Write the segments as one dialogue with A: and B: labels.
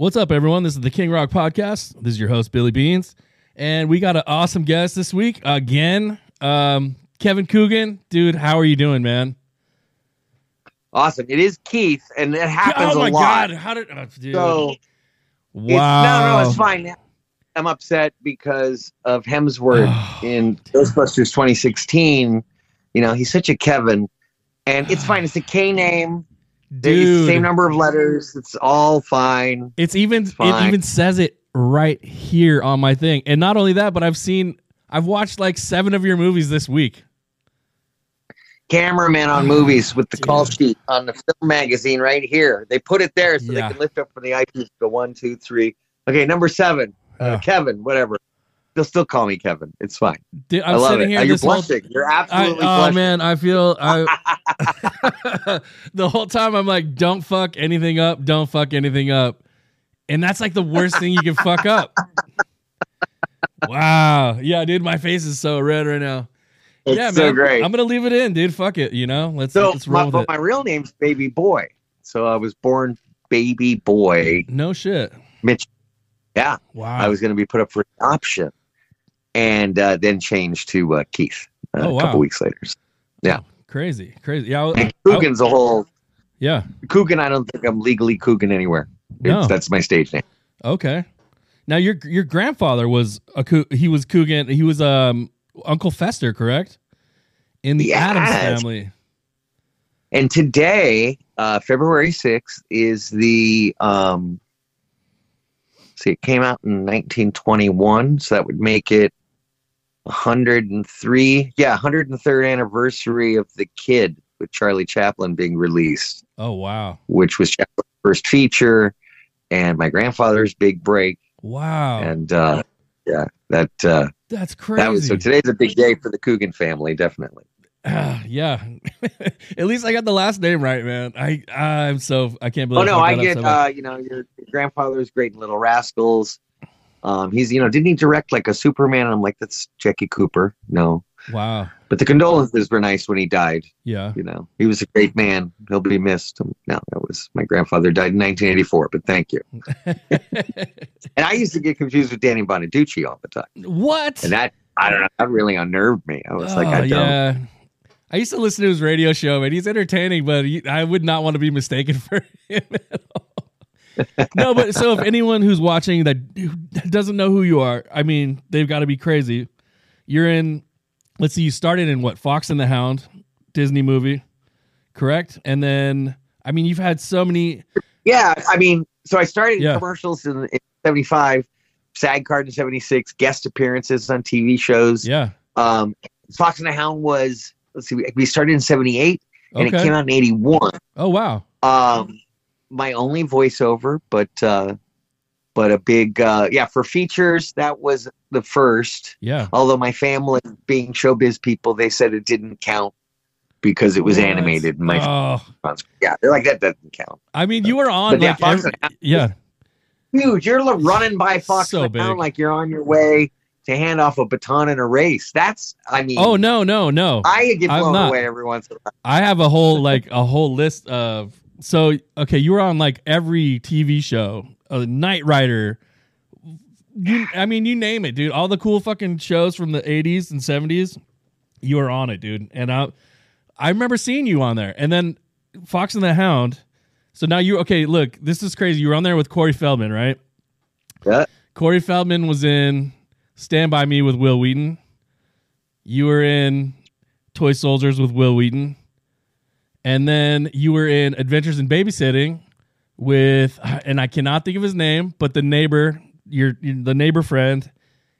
A: What's up, everyone? This is the King Rock Podcast. This is your host, Billy Beans. And we got an awesome guest this week again. Um, Kevin Coogan. Dude, how are you doing, man?
B: Awesome. It is Keith, and it happens
A: oh my
B: a lot.
A: god, how did oh, dude.
B: So
A: wow.
B: it's, no, no, it's fine. I'm upset because of Hemsworth in Ghostbusters 2016. You know, he's such a Kevin, and it's fine. It's a K name. It's
A: Dude.
B: same number of letters. It's all fine.
A: It's even it
B: fine.
A: even says it right here on my thing. And not only that, but I've seen I've watched like seven of your movies this week.
B: Cameraman on movies with the call sheet on the film magazine right here. They put it there so
A: Yeah.
B: they can lift up from the iTunes. Go one, two, three. Okay, number seven. Uh, Kevin, whatever. They'll still call me Kevin. It's fine.
A: Dude,
B: i
A: I'm
B: love
A: sitting
B: it.
A: here
B: you're
A: this whole
B: blushing. You're
A: I,
B: absolutely
A: oh
B: blushing.
A: man, I feel I the whole time I'm like, don't fuck anything up, don't fuck anything up. And that's like the worst thing you can fuck up. Wow. Yeah, dude, my face is so red right now.
B: It's
A: yeah,
B: so
A: man.
B: great.
A: I'm gonna leave it in, dude. Fuck it. You know? Let's
B: so
A: let's
B: my,
A: roll with
B: but
A: it.
B: my real name's Baby Boy. So I was born Baby Boy
A: no shit.
B: Mitch. Yeah,
A: Wow.
B: I was going to be put up for adoption, and uh, then changed to uh, Keith uh,
A: Oh,
B: a couple weeks later. yeah.
A: crazy. Crazy. Yeah. I,
B: And Coogan's a whole
A: yeah.
B: Coogan. I don't think I'm legally Coogan anywhere. It's-
A: No.
B: that's my stage name.
A: Okay. Now your your grandfather was a he was Coogan. He was um Uncle Fester, correct? In the
B: Addams
A: family.
B: And today, uh, February 6th, is the um, see, it came out in 1921, so that would make it 103. Yeah, 103rd anniversary of The Kid with Charlie Chaplin being released,
A: Oh wow.
B: which was Chaplin's first feature and my grandfather's big break.
A: Wow.
B: And uh, yeah, that uh,
A: That's crazy.
B: that was so today's a big day for the Coogan family, definitely.
A: Ah, yeah. At least I got the last name right, man. I I'm so I can't believe
B: Oh no,
A: fucked
B: I get
A: so
B: uh, you know your, your grandfather's great Little Rascals. Um, he's you know didn't he direct like a Superman? And I'm like that's Jackie Cooper. No,
A: wow.
B: but the condolences were nice when he died.
A: Yeah.
B: You know he was a great man. He'll be missed. No, that was my grandfather died in 1984. But thank you. And I used to get confused with Danny Bonaduce all the time,
A: what?
B: and that I don't know that really unnerved me. I was like
A: Oh,
B: I don't.
A: yeah. I used to listen to his radio show, and he's entertaining, but he, I would not want to be mistaken for him at all. No, but so if anyone who's watching that doesn't know who you are, I mean, they've got to be crazy. You're in, let's see, you started in what, Fox and the Hound, Disney movie, correct? And then, I mean, you've had so many.
B: Yeah, I mean, so I started
A: Yeah.
B: commercials in, in '75, SAG card in '76, guest appearances on TV shows.
A: Yeah.
B: Um, Fox and the Hound was let's see, we, we started in '78 and it came out in '81.
A: Oh, wow.
B: Um, my only voiceover, but uh, but a big uh, yeah for features that was the first.
A: Yeah.
B: Although my family, being showbiz people, they said it didn't count because it was
A: What?
B: animated. My
A: Oh,
B: yeah, they're like that doesn't count.
A: I mean, you were on
B: But yeah,
A: like
B: Fox
A: every,
B: and the Hound-
A: yeah.
B: huge. You're running by Fox
A: So big.
B: like you're on your way to hand off a baton in a race. That's, I mean,
A: Oh no, no, no.
B: I get blown away every once in a while.
A: I have a whole like a whole list of so okay, you were on like every TV show, uh, Knight Rider. You, I mean, you name it, dude. All the cool fucking shows from the '80s and '70s, you were on it, dude. And I, I remember seeing you on there. And then Fox and the Hound. So now you okay? Look, this is crazy. You were on there with Corey Feldman, right?
B: Yeah.
A: Corey Feldman was in Stand By Me with Wil Wheaton. You were in Toy Soldiers with Wil Wheaton. And then you were in Adventures in Babysitting with, and I cannot think of his name, but the neighbor, your the neighbor friend,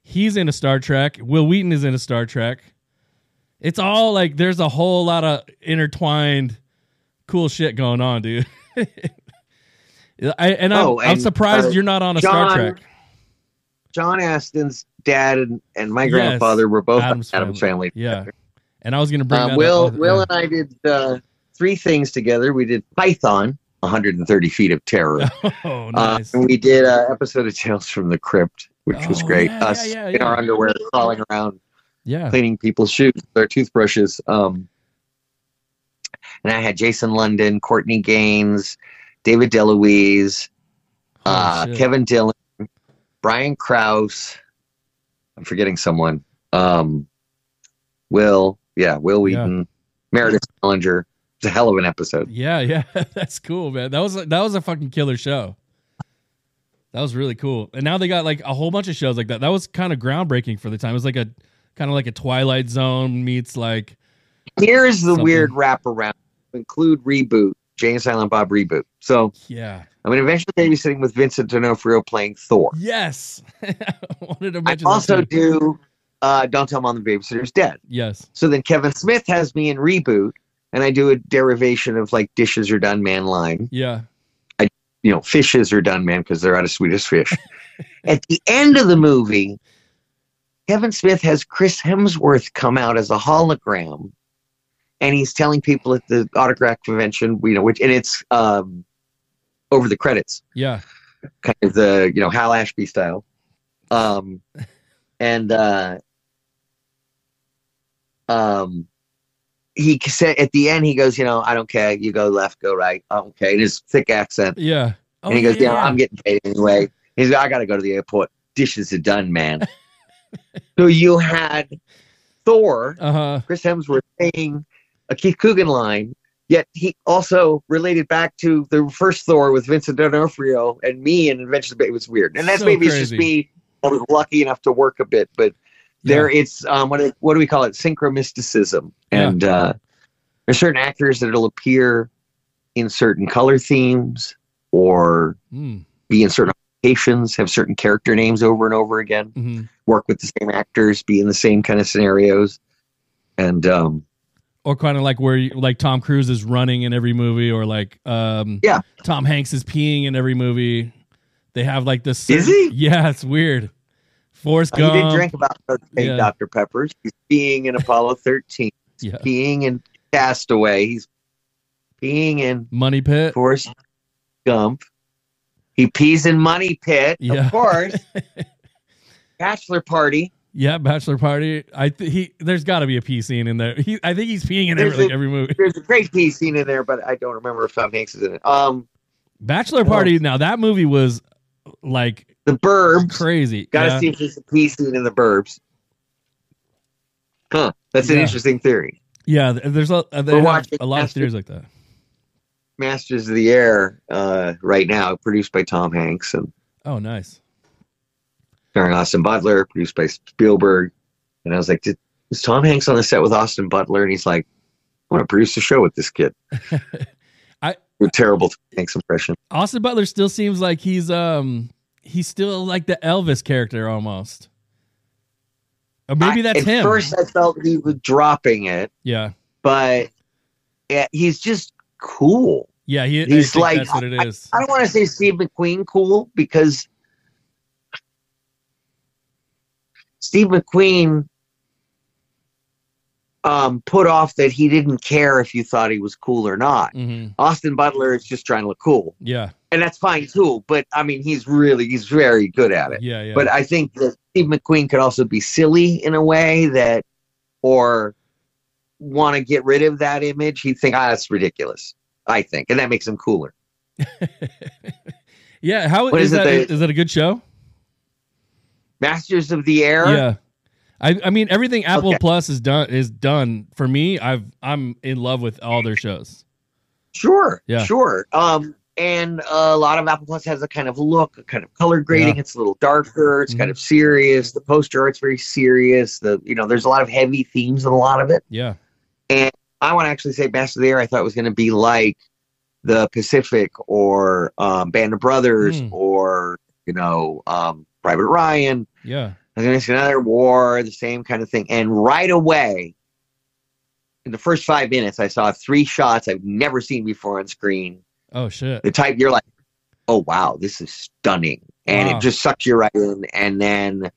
A: he's in a Star Trek. Wil Wheaton is in a Star Trek. It's all like there's a whole lot of intertwined cool shit going on, dude. I, and I'm,
B: Oh,
A: I'm surprised
B: uh,
A: you're not on a Star Trek.
B: John Astin's dad and, and my
A: Yes,
B: grandfather were both
A: Adam's
B: Adam's,
A: family.
B: family.
A: Yeah. And I was gonna bring
B: Uh,
A: that
B: Will,
A: up.
B: Will and I did uh, three things together. We did Python, 130 feet of terror.
A: oh,
B: Uh,
A: nice.
B: and we did an episode of Tales from the Crypt, which was
A: Oh,
B: great.
A: yeah,
B: Us
A: yeah, yeah,
B: in our underwear, crawling around,
A: yeah.
B: cleaning people's shoes with our toothbrushes. Um, and I had Jason London, Courtney Gaines, David DeLuise, uh. Kevin Dillon, Brian Krause. I'm forgetting someone. Um, Will, yeah, Will. Wheaton, Meredith Salenger. It's a hell of an episode.
A: Yeah, yeah, that's cool, man. That was a, that was a fucking killer show. That was really cool. And now they got like a whole bunch of shows like that. That was kind of groundbreaking for the time. It was like a kind of like a Twilight Zone meets like
B: Here's the
A: Something.
B: weird wraparound. Include reboot, Jay and Silent Bob reboot. So
A: yeah.
B: I'm mean, eventually babysitting with Vincent D'Onofrio playing Thor.
A: Yes. I wanted to
B: I
A: mention
B: also
A: that too.
B: do uh, Don't Tell Mom the Babysitter's Dead.
A: Yes.
B: So then Kevin Smith has me in reboot, and I do a derivation of like dishes are done man line.
A: Yeah.
B: I, You know, fishes are done man because they're out of Swedish fish. At the end of the movie, Kevin Smith has Chris Hemsworth come out as a hologram, and he's telling people at the autograph convention, you know, which and it's um, over the credits.
A: Yeah.
B: kind of the you know Hal Ashby style. Um, and uh, um, he said at the end he goes, you know, I don't care. You go left, go right. I don't care. In his thick accent,
A: Yeah. Oh,
B: and he goes,
A: yeah.
B: yeah, I'm getting paid anyway. He's, I got to go to the airport. Dishes are done, man. so you had Thor,
A: Uh-huh.
B: Chris Hemsworth saying a Keith Coogan line, yet he also related back to the first Thor with Vincent D'Onofrio and me and Adventures of It was weird. And that's
A: So
B: maybe it's just me. I was lucky enough to work a bit, but there it's um what do- what do we call it? Synchromysticism.
A: Yeah.
B: And uh there's certain actors that'll appear in certain color themes or
A: Mm.
B: be in certain locations, have certain character names over and over again
A: hmm
B: work with the same actors, be in the same kind of scenarios. And um,
A: Or kind of like where you, like Tom Cruise is running in every movie, or like um
B: Yeah.
A: Tom Hanks is peeing in every movie. They have like this.
B: Is he?
A: Yeah, it's weird. Forrest
B: he didn't drink about those
A: Yeah.
B: Dr. Peppers. He's peeing in Apollo 13.
A: Yeah.
B: Peeing in Castaway. He's peeing in
A: Money Pit.
B: Forrest Gump. He pees in Money Pit,
A: Yeah.
B: of course. Bachelor Party.
A: Yeah, Bachelor Party. I th- he there's got to be a pee scene in there. He I think he's peeing in every,
B: There's
A: like every movie.
B: There's a great pee scene in there, but I don't remember if Tom Hanks is in it. Um,
A: Bachelor Party. Now that movie was like
B: The Burbs.
A: crazy.
B: Got to
A: Yeah.
B: see if there's a pee scene in The Burbs. Huh. That's an
A: Yeah.
B: interesting theory.
A: Yeah, there's a uh, they
B: We're watching
A: a lot of
B: Master-
A: theories like that.
B: Masters of the Air uh, right now, produced by Tom Hanks and
A: Oh, nice.
B: starring Austin Butler, produced by Spielberg. And I was like, Did, was Tom Hanks on the set with Austin Butler? And he's like, I want to produce a show with this kid.
A: I-
B: a terrible Tom Hanks impression.
A: Austin Butler still seems like he's um he's still like the Elvis character almost. Or maybe
B: I-
A: that's
B: at
A: him.
B: first, I felt he was dropping it,
A: yeah.
B: but yeah, he's just cool.
A: Yeah, he,
B: He's like-
A: that's what it is.
B: I don't want to say Steve McQueen cool because Steve McQueen um, put off that he didn't care if you thought he was cool or not.
A: hmm
B: Austin Butler is just trying to look cool,
A: Yeah,
B: and that's fine too. But I mean, he's really he's very good at it.
A: yeah, yeah.
B: But I think that Steve McQueen could also be silly in a way that, or want to get rid of that image. He'd think, ah, that's ridiculous. I think, and that makes him cooler.
A: yeah, how is
B: is
A: that?
B: they-
A: Is that a good show?
B: Masters of the Air.
A: Yeah. I, I mean everything Apple
B: Okay.
A: Plus is done is done for me. I've I'm in love with all their shows.
B: Sure.
A: Yeah.
B: Sure. Um, and a lot of Apple Plus has a kind of look, a kind of color grading. It's a little darker. It's
A: Mhm.
B: kind of serious. The poster art's very serious. The you know, there's a lot of heavy themes in a lot of it.
A: Yeah.
B: And I want to actually say Master of the Air. I thought was going to be like the Pacific or um, Band of Brothers
A: Hmm.
B: or you know um, Private Ryan.
A: Yeah.
B: I was going to see another war, the same kind of thing. And right away, in the first five minutes, I saw three shots I've never seen before on screen.
A: Oh shit.
B: The type you're like, oh wow, this is stunning, and
A: Wow.
B: it just sucks you right in. And then,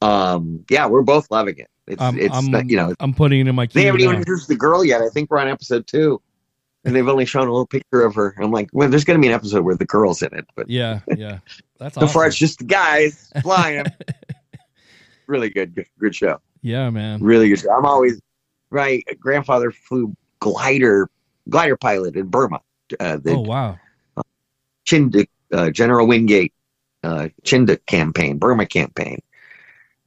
B: um, yeah, we're both loving it. It's
A: I'm-
B: it's
A: I'm-
B: you know
A: I'm putting it in my
B: they haven't even introduced the girl yet. I think we're on episode two, and they've only shown a little picture of her. I'm like, well, there's going to be an episode where the girl's in it, but
A: Yeah, yeah. That's
B: so far it's just the guys flying. really good, good, good show.
A: Yeah, man.
B: Really good show. I'm always right. Grandfather flew glider, glider pilot in Burma. Uh, the
A: Oh wow.
B: Chindit uh, General Wingate uh, Chindit campaign, Burma campaign,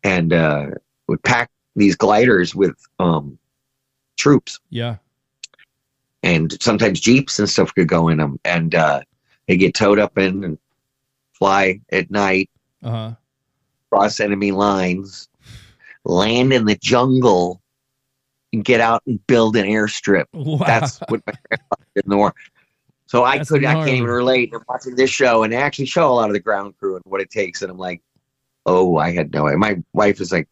B: and uh, would pack these gliders with um, troops,
A: Yeah.
B: and sometimes jeeps and stuff could go in them, and uh, they get towed up in and fly at night,
A: Uh huh.
B: cross enemy lines, land in the jungle, and get out and build an airstrip.
A: Wow.
B: That's what my grandfather did in the war. So I
A: That's
B: could I can't even relate. I'm watching this show and they actually show a lot of the ground crew and what it takes, and I'm like, oh, I had no idea. My wife is like,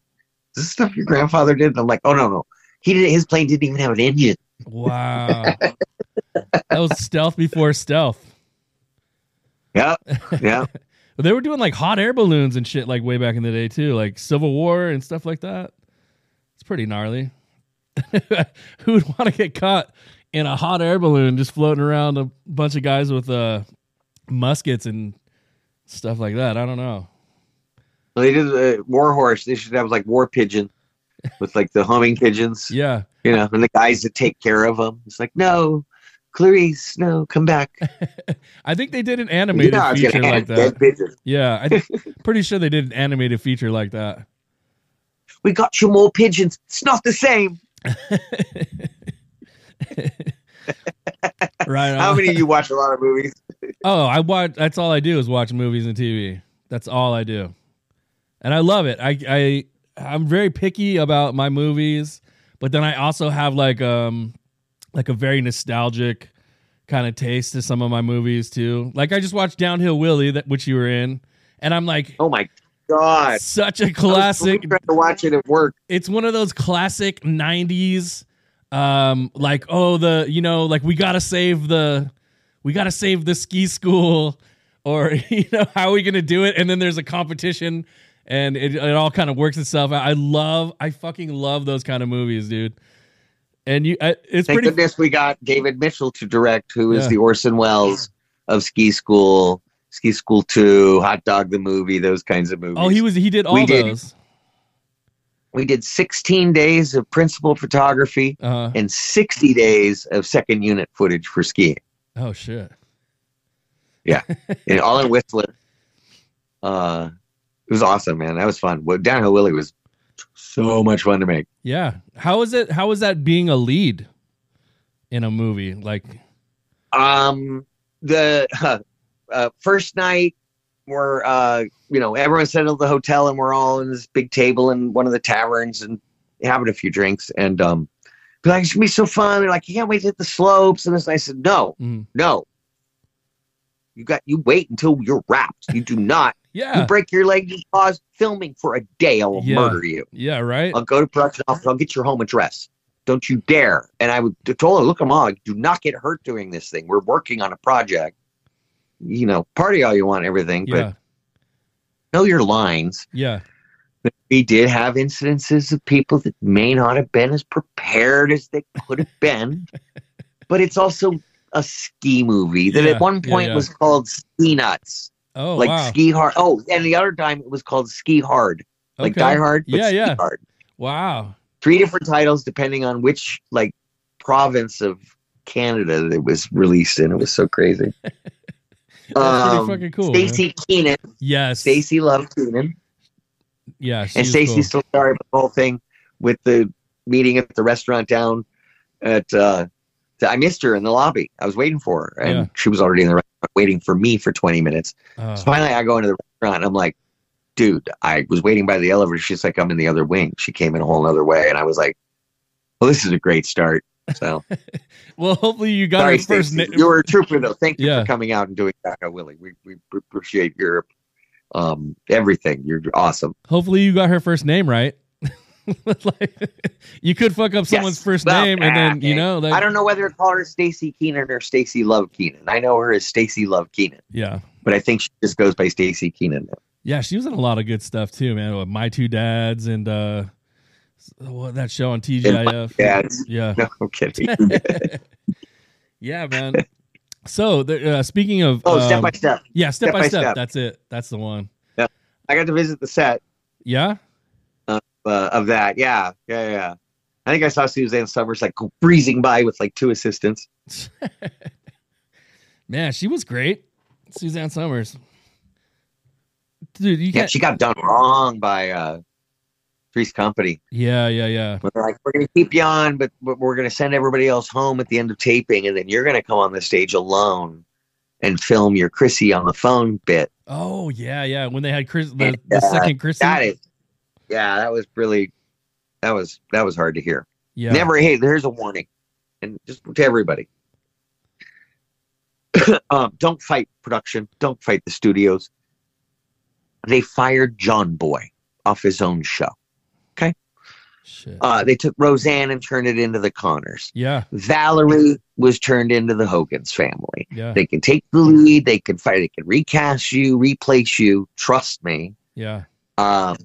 B: is this stuff your grandfather did? And I'm like, oh no no, he did. His plane didn't even have an engine.
A: wow. that was stealth before stealth.
B: Yeah, yeah.
A: But they were doing like hot air balloons and shit like way back in the day too, like Civil War and stuff like that. It's pretty gnarly. Who would want to get caught in a hot air balloon just floating around a bunch of guys with uh, muskets and stuff like that? I don't know.
B: Well, they did the war horse. They should have like war pigeon with like the humming pigeons,
A: Yeah,
B: you know, and the guys that take care of them. It's like, no, Clarice, no, come back.
A: I think they did an animated
B: Yeah, I
A: feature like that. Yeah, I'm pretty sure they did an animated feature like that.
B: We got you more pigeons. It's not the same.
A: Right.
B: How
A: on.
B: many of you watch a lot of movies?
A: Oh, I watch. That's all I do is watch movies and TV. That's all I do, and I love it. I I I'm very picky about my movies, but then I also have like um like a very nostalgic kind of taste to some of my movies too. Like I just watched Downhill Willie, that which you were in, and I'm like,
B: Oh my god!
A: such a
B: was
A: classic.
B: trying to watch it at work.
A: it's one of those classic 90s um like oh the you know like we gotta save the we gotta save the ski school or you know how are we gonna do it and then there's a competition and it, it all kind of works itself out i love i fucking love those kind of movies dude and you I, it's
B: Thank
A: pretty
B: goodness we got David Mitchell to direct, who is
A: Yeah.
B: the Orson Welles of Ski School, Ski School Two, Hot Dog the movie, those kinds of movies.
A: oh he was he did all
B: We did. We did 16 days of principal photography
A: uh
B: and 60 days of second unit footage for skiing,
A: oh shit Yeah.
B: and all in Whistler. Uh, it was awesome, man. That was fun. Well, Downhill Willie was so much fun to make.
A: yeah how is it how is that being a lead in a movie like
B: Um, the uh, first night, we're uh, you know, everyone settled at the hotel, and we're all in this big table in one of the taverns and having a few drinks, and um, be like, it's gonna be so fun. They're like, you can't wait to hit the slopes, and this. And I said, no,
A: mm,
B: no. You got you wait until you're wrapped. You do not.
A: yeah
B: You break your leg, you pause filming for a day. I will
A: Yeah.
B: murder you.
A: Yeah, right.
B: I'll go to production office. I'll get your home address. Don't you dare. And I would told her, look, I'm all, do not get hurt doing this thing. We're working on a project. You know, party all you want, everything, but
A: Yeah,
B: know your lines.
A: yeah,
B: We did have incidences of people that may not have been as prepared as they could have been, but it's also a ski movie that
A: Yeah,
B: at one
A: yeah,
B: point
A: yeah.
B: was called Ski Nuts,
A: Oh
B: like
A: wow,
B: Ski Hard. Oh, and the other time it was called Ski Hard, like
A: Okay.
B: Die Hard, but
A: Yeah,
B: Ski
A: yeah.
B: Hard.
A: wow.
B: three different titles depending on which like province of Canada that it was released in. It was so crazy.
A: That's
B: Um,
A: fucking cool.
B: Staci Keanan.
A: Yes,
B: Stacy loved Keenan.
A: Yeah,
B: And Stacy's
A: cool.
B: still sorry about the whole thing with the meeting at the restaurant down at uh I missed her in the lobby. I was waiting for her and
A: Yeah.
B: she was already in the restaurant waiting for me for 20 minutes.
A: Oh,
B: So finally I go into the restaurant and I'm like, dude, I was waiting by the elevator. She's like, I'm in the other wing. She came in a whole other way. And I was like, well, this is a great start. So
A: well, hopefully you got
B: sorry,
A: her first name.
B: you were a trooper though. Thank you
A: Yeah.
B: for coming out and doing that, Willie. We, we appreciate your um everything. You're awesome.
A: Hopefully you got her first name right. like, you could fuck up someone's
B: Yes.
A: first
B: Well,
A: name, and then you know, like,
B: I don't know whether to call her Staci Keanan or Stacy Love Keenan. I know her as Stacy Love Keenan,
A: yeah,
B: but I think she just goes by Staci Keanan. now.
A: yeah. She was in a lot of good stuff too, man. With My Two Dads and uh, what that show on TGIF.
B: Yeah,
A: Yeah,
B: No, kidding.
A: yeah, man. So, the, uh, speaking of,
B: oh, step
A: um,
B: by step.
A: yeah, step,
B: Step
A: by
B: by
A: step.
B: Step.
A: That's it. That's the one.
B: Yeah, I got to visit the set
A: Yeah.
B: uh, of that. Yeah, yeah, yeah. I think I saw Suzanne Somers like breezing by with like two assistants.
A: Man, she was great. Suzanne Somers. Dude, you
B: Yeah,
A: can't.
B: she got done wrong by uh, Three's Company.
A: Yeah, yeah, yeah.
B: But they're like, we're going to keep you on, but, but we're going to send everybody else home at the end of taping, and then you're going to come on the stage alone and film your Chrissy on the phone bit.
A: Oh, yeah, yeah. When they had Chris, the,
B: And,
A: the
B: uh,
A: second Chrissy.
B: That is, yeah, that was really, that was that was hard to hear.
A: Yeah.
B: Never, hey, there's a warning, and just to everybody, um, don't fight production, don't fight the studios. They fired John Boy off his own show.
A: Shit.
B: Uh, they took Roseanne and turned it into the Conners.
A: yeah,
B: Valerie was turned into the Hogan's family.
A: yeah,
B: They can take the lead. They can fight. They can recast you, replace you. Trust me.
A: yeah.
B: Um,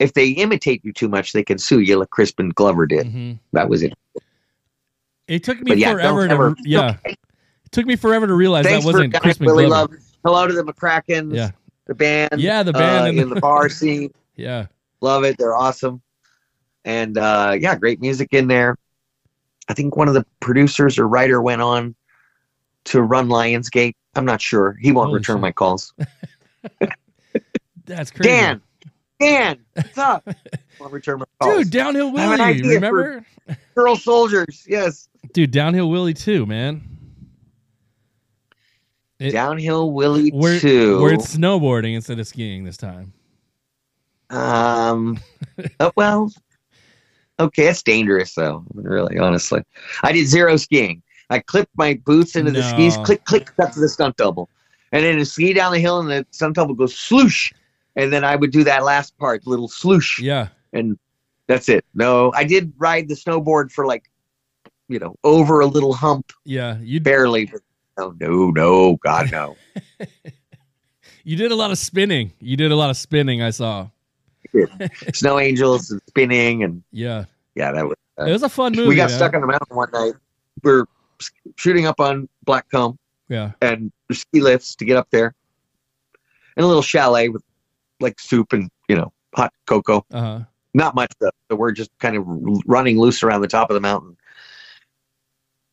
B: if they imitate you too much, they can sue you, like Crispin Glover did.
A: hmm
B: That was it.
A: It took me
B: But yeah,
A: forever
B: don't
A: to.
B: ever-
A: yeah. It took me forever to realize
B: Thanks
A: that wasn't Crispin
B: really
A: Glover.
B: love. Hello to the McCrackens.
A: Yeah.
B: The band.
A: Yeah, the band
B: uh, in the bar scene.
A: Yeah.
B: Love it. They're awesome. And uh, yeah, great music in there. I think one of the producers or writer went on to run Lionsgate. I'm not sure. He won't
A: Holy
B: return
A: shit.
B: my calls.
A: That's crazy.
B: Dan, Dan, what's up? won't return my calls.
A: Dude, Downhill Willie. Remember?
B: Girl soldiers, yes.
A: Dude, Downhill Willie too, man. It-
B: Downhill Willie
A: Where,
B: two.
A: where it's snowboarding instead of skiing this time.
B: Um, oh, well, okay, it's dangerous though. Really, honestly, I did zero skiing. I clipped my boots into the skis, click, click, cut to the stunt double, and then ski down the hill, and the stunt double goes sloosh, and then I would do that last part, little sloosh,
A: Yeah.
B: and that's it. No, I did ride the snowboard for like, you know, over a little hump,
A: Yeah. You
B: barely. No, no, no, God, no.
A: you did a lot of spinning. You did a lot of spinning, I saw.
B: Snow angels and spinning, and
A: Yeah.
B: yeah, that was.
A: It was a fun movie.
B: we got stuck on the mountain one night. We're shooting up on Blackcomb
A: Yeah.
B: and there's ski lifts to get up there, and a little chalet with like soup and you know hot cocoa.
A: Uh-huh.
B: Not much though. So we're just kind of running loose around the top of the mountain.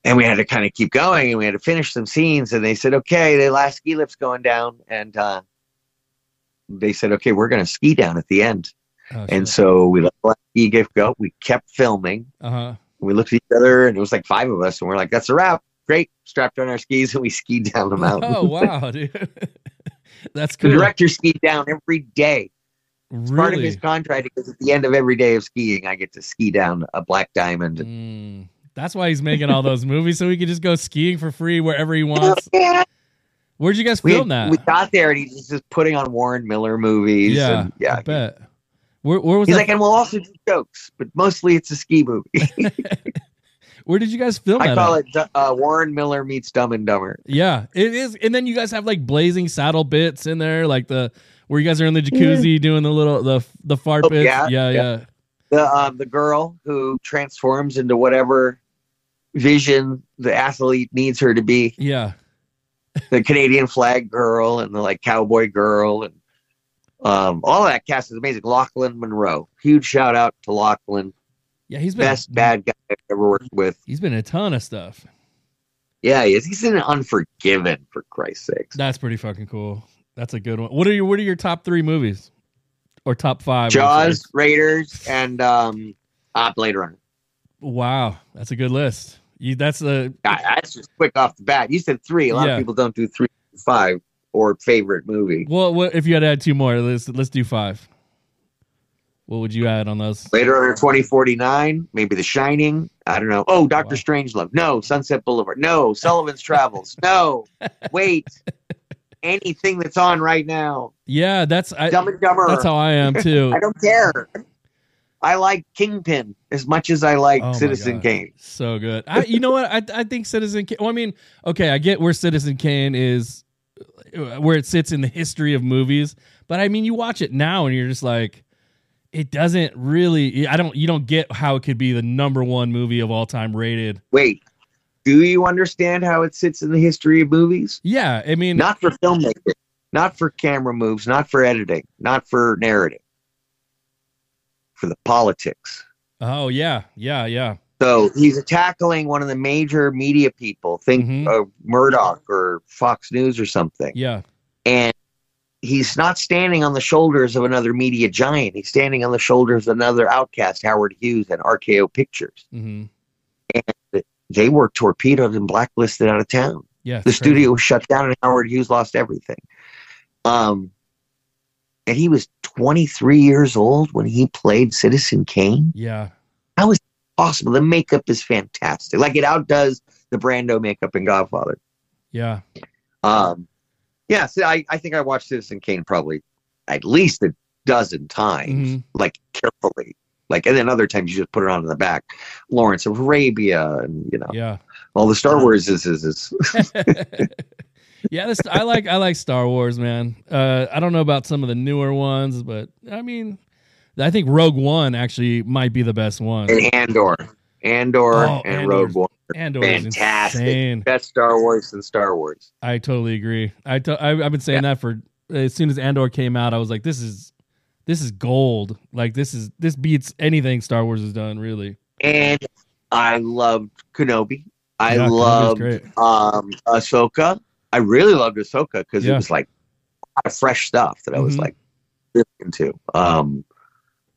B: And we had to kind of keep going and we had to finish some scenes. And they said, okay, the last ski lift's going down. And uh, they said, okay, we're going to ski down at the end.
A: Oh,
B: And
A: shit.
B: so we let the ski lift go. We kept filming.
A: uh-huh.
B: we looked at each other and it was like five of us and we're like that's a wrap great strapped on our skis and we skied down the mountain
A: Oh, wow, dude. That's
B: the
A: cool.
B: director skied down every day It's part of his contract because at the end of every day of skiing i get to ski down a black diamond
A: Mm, that's why he's making all those movies so he can just go skiing for free wherever he wants.
B: yeah.
A: Where'd you guys
B: we,
A: film that?
B: we got there and he's just putting on warren miller movies
A: yeah,
B: and yeah
A: I bet. Where, where was
B: he's
A: that?
B: like and we'll also do jokes but mostly it's a ski movie
A: where did you guys film
B: i
A: that?
B: call
A: at?
B: it uh, warren miller meets dumb and dumber
A: Yeah, it is. And then you guys have like blazing saddle bits in there, like the where you guys are in the jacuzzi doing the little the the fart
B: Oh,
A: bits.
B: yeah,
A: yeah,
B: yeah.
A: yeah.
B: the um, the girl who transforms into whatever vision the athlete needs her to be
A: Yeah.
B: The canadian flag girl and the like cowboy girl and um, all that cast is amazing Lochlyn Munro huge shout out to Lochlyn
A: Yeah, he's been
B: best bad guy i've ever worked with
A: He's been in a ton of stuff.
B: yeah he is. he's in unforgiven for christ's sakes
A: That's pretty fucking cool. That's a good one. What are your What are your top three movies, or top five?
B: Jaws raiders and um, uh, blade runner
A: Wow, that's a good list. You that's a
B: Ah, that's just quick off the bat you said three a lot
A: Yeah.
B: of people don't do three five or favorite movie
A: well. What if you had to add two more? Let's let's do five. What would you add on those?
B: Blade Runner 2049, maybe The Shining. I don't know. Oh, Doctor
A: Wow.
B: Strangelove. No, Sunset Boulevard. No, Sullivan's Travels. No, wait. Anything that's on right now.
A: Yeah, that's I,
B: Dumb and Dumber.
A: that's how I am too.
B: I don't care. I like Kingpin as much as I like
A: Oh
B: Citizen Kane.
A: So good. I, you know what? I I think Citizen Kane. Well, I mean, okay, I get where Citizen Kane is, where it sits in the history of movies. But I mean, you watch it now and you're just like, it doesn't really. I don't. You don't get how it could be the number one movie of all time rated.
B: Wait, do you understand how it sits in the history of movies?
A: Yeah, I mean,
B: Not for filmmaking, not for camera moves, not for editing, not for narrative, for the politics.
A: oh yeah, yeah, yeah.
B: So he's tackling one of the major media people, think
A: Mhm.
B: of Murdoch or Fox News or something.
A: Yeah.
B: And he's not standing on the shoulders of another media giant. He's standing on the shoulders of another outcast, Howard Hughes and RKO Pictures.
A: hmm
B: They were torpedoed and blacklisted out of town.
A: Yeah.
B: The
A: crazy.
B: studio was shut down and Howard Hughes lost everything. Um, and he was 23 years old when he played Citizen Kane.
A: Yeah.
B: That was possible. The makeup is fantastic. Like it outdoes the Brando makeup in Godfather.
A: Yeah.
B: Um, yeah, so I, I think I watched Citizen Kane probably at least a dozen times,
A: Mhm.
B: like carefully. Like, and then other times you just put it on in the back. Lawrence of Arabia, and you know,
A: Yeah.
B: all the Star Wars is is, is
A: yeah, this, I like I like Star Wars, man. Uh, I don't know about some of the newer ones, but I mean, I think Rogue One actually might be the best one.
B: and Andor, Andor,
A: Oh,
B: and
A: Andor's
B: Rogue One.
A: Andor
B: Fantastic.
A: insane.
B: Best Star Wars than Star Wars.
A: I totally agree. I to, I, I've been saying that for as soon as Andor came out. I was like, this is this is gold. Like this is this beats anything Star Wars has done. Really.
B: And I loved Kenobi. I
A: Yeah,
B: loved um, Ahsoka. I really loved Ahsoka because
A: Yeah.
B: it was like a lot of fresh stuff that I was
A: Mhm.
B: like really into. Um,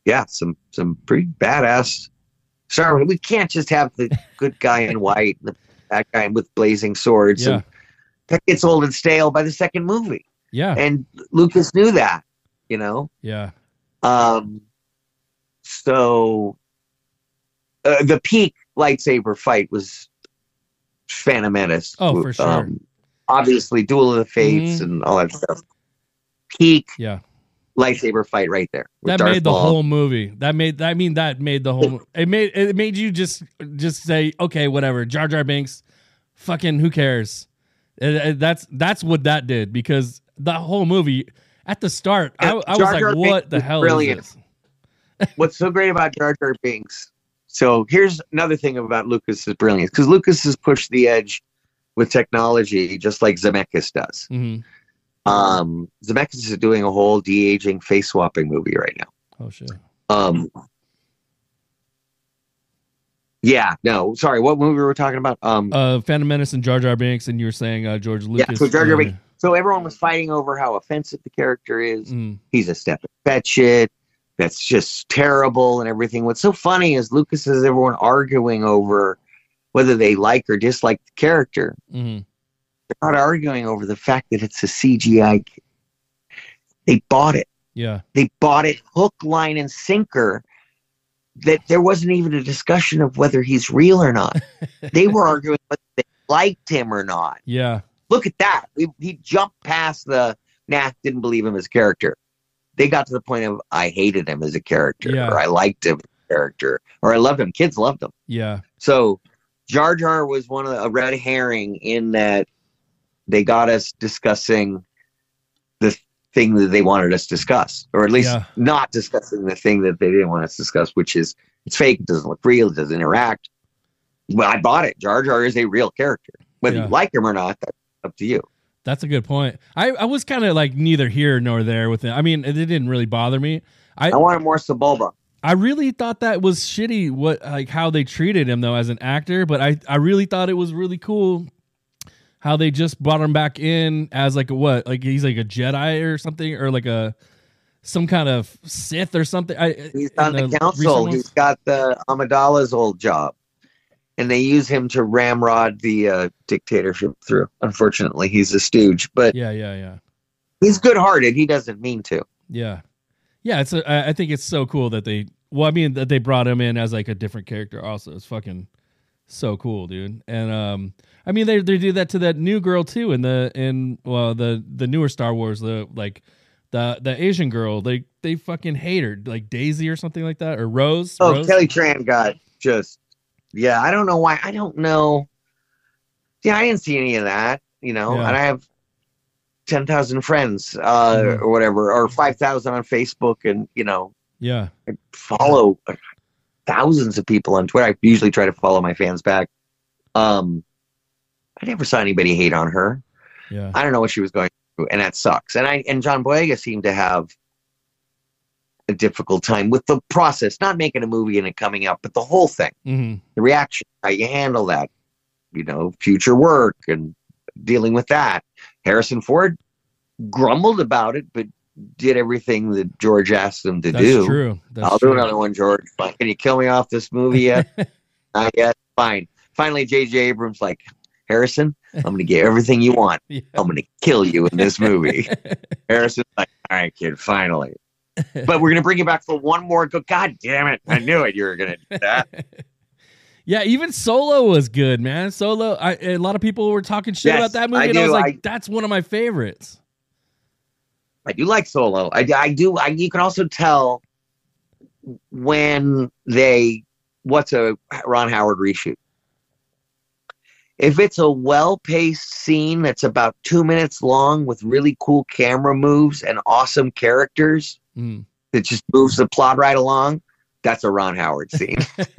B: yeah, some some pretty badass. Sorry, we can't just have the good guy in white and the bad guy with blazing swords.
A: Yeah.
B: And that gets old and stale by the second movie.
A: Yeah.
B: And Lucas knew that, you know.
A: Yeah.
B: Um, so uh, the peak lightsaber fight was Phantom Menace.
A: Oh, for sure.
B: Um, obviously, Duel of the Fates
A: Mhm.
B: and all that stuff. Peak
A: Yeah.
B: lightsaber fight right there. with
A: That
B: Darth
A: made the
B: Maul.
A: whole movie. That made I mean that made the whole it made it made you just just say okay whatever Jar Jar Binks fucking who cares. It- it- that's that's what that did because the whole movie at the start I,
B: Yeah,
A: I was like
B: Jar
A: what
B: Binks
A: the hell
B: brilliant. What's so great about Jar Jar Binks? So here's another thing about Lucas's brilliance because Lucas has pushed the edge with technology just like Zemeckis does.
A: Mhm.
B: Um, Zemeckis is doing a whole de aging face swapping movie right now.
A: Oh shit.
B: Um, yeah, no, sorry, what movie were we talking about? Um,
A: Uh Phantom Menace and Jar Jar Binks and you were saying uh George
B: yeah, so Jar Jar Binks. So everyone was fighting over how offensive the character is.
A: mm,
B: He's a step and fetch it. That's just terrible and everything. What's so funny is Lucas has everyone arguing over whether they like or dislike the character.
A: mhm.
B: They're not arguing over the fact that it's a CGI. They bought it.
A: Yeah.
B: They bought it hook, line, and sinker. That there wasn't even a discussion of whether he's real or not. they were arguing whether they liked him or not.
A: Yeah.
B: Look at that. We, he jumped past the nah, didn't believe him as a character. They got to the point of I hated him as a character,
A: Yeah.
B: or I liked him as a character, or I loved him. Kids loved him.
A: Yeah.
B: So Jar Jar was one of the, a red herring in that they got us discussing the thing that they wanted us to discuss, or at least
A: Yeah.
B: not discussing the thing that they didn't want us to discuss, which is it's fake, it doesn't look real, it doesn't interact. Well, I bought it. Jar Jar is a real character. Whether
A: Yeah.
B: you like him or not, that's up to you.
A: That's a good point. I, I was kind of like neither here nor there with it. I mean, it didn't really bother me. I,
B: I wanted more Sebulba.
A: I really thought that was shitty what like how they treated him though as an actor, but I I really thought it was really cool how they just brought him back in as like a what? Like he's like a Jedi or something or like a some kind of Sith or something. I
B: He's on the
A: recent
B: council. He's got the Amidala's old job. And they use him to ramrod the uh, dictatorship through. Unfortunately, he's a stooge, but
A: Yeah, yeah, yeah.
B: he's good hearted. He doesn't mean to.
A: Yeah, yeah. It's a, I I think it's so cool that they. Well, I mean that they brought him in as like a different character. Also, it's fucking so cool, dude. And um, I mean they they do that to that new girl too in the in well the the newer Star Wars the like the the Asian girl they they fucking hate her like Daisy or something like that or Rose.
B: Oh,
A: Rose?
B: Kelly Tran got just, yeah, I don't know why. I don't know. Yeah, I didn't see any of that, you know,
A: Yeah.
B: and I have 10,000 friends uh,
A: Mhm.
B: or whatever, or 5,000 on Facebook, and, you know,
A: Yeah,
B: I follow thousands of people on Twitter. I usually try to follow my fans back. Um, I never saw anybody hate on her.
A: yeah,
B: I don't know what she was going through, and that sucks. And I and John Boyega seemed to have a difficult time with the process, not making a movie and it coming out, but the whole thing,
A: hmm
B: the reaction, how you handle that, you know, future work and dealing with that. Harrison Ford grumbled about it, but did everything that George asked him to
A: That's
B: do.
A: true. That's
B: I'll
A: true.
B: do another one, George. Fine. Can you kill me off this movie yet? Not yet. Fine. Finally, J.J. Abrams like Harrison. I'm going to get everything you want.
A: Yeah.
B: I'm going to kill you in this movie. Harrison's like, all right, kid, finally. But we're going to bring you back for one more. Go, God damn it! I knew it. You were going to do that.
A: Yeah, even Solo was good, man. Solo, I, a lot of people were talking shit
B: Yes,
A: about that movie,
B: I
A: and I was like,
B: I-
A: that's one of my favorites.
B: I do like Solo. I, I do. I, you can also tell when they what's a Ron Howard reshoot. If it's a well-paced scene that's about two minutes long with really cool camera moves and awesome characters
A: Mm.
B: that just moves the plot right along, that's a Ron Howard scene.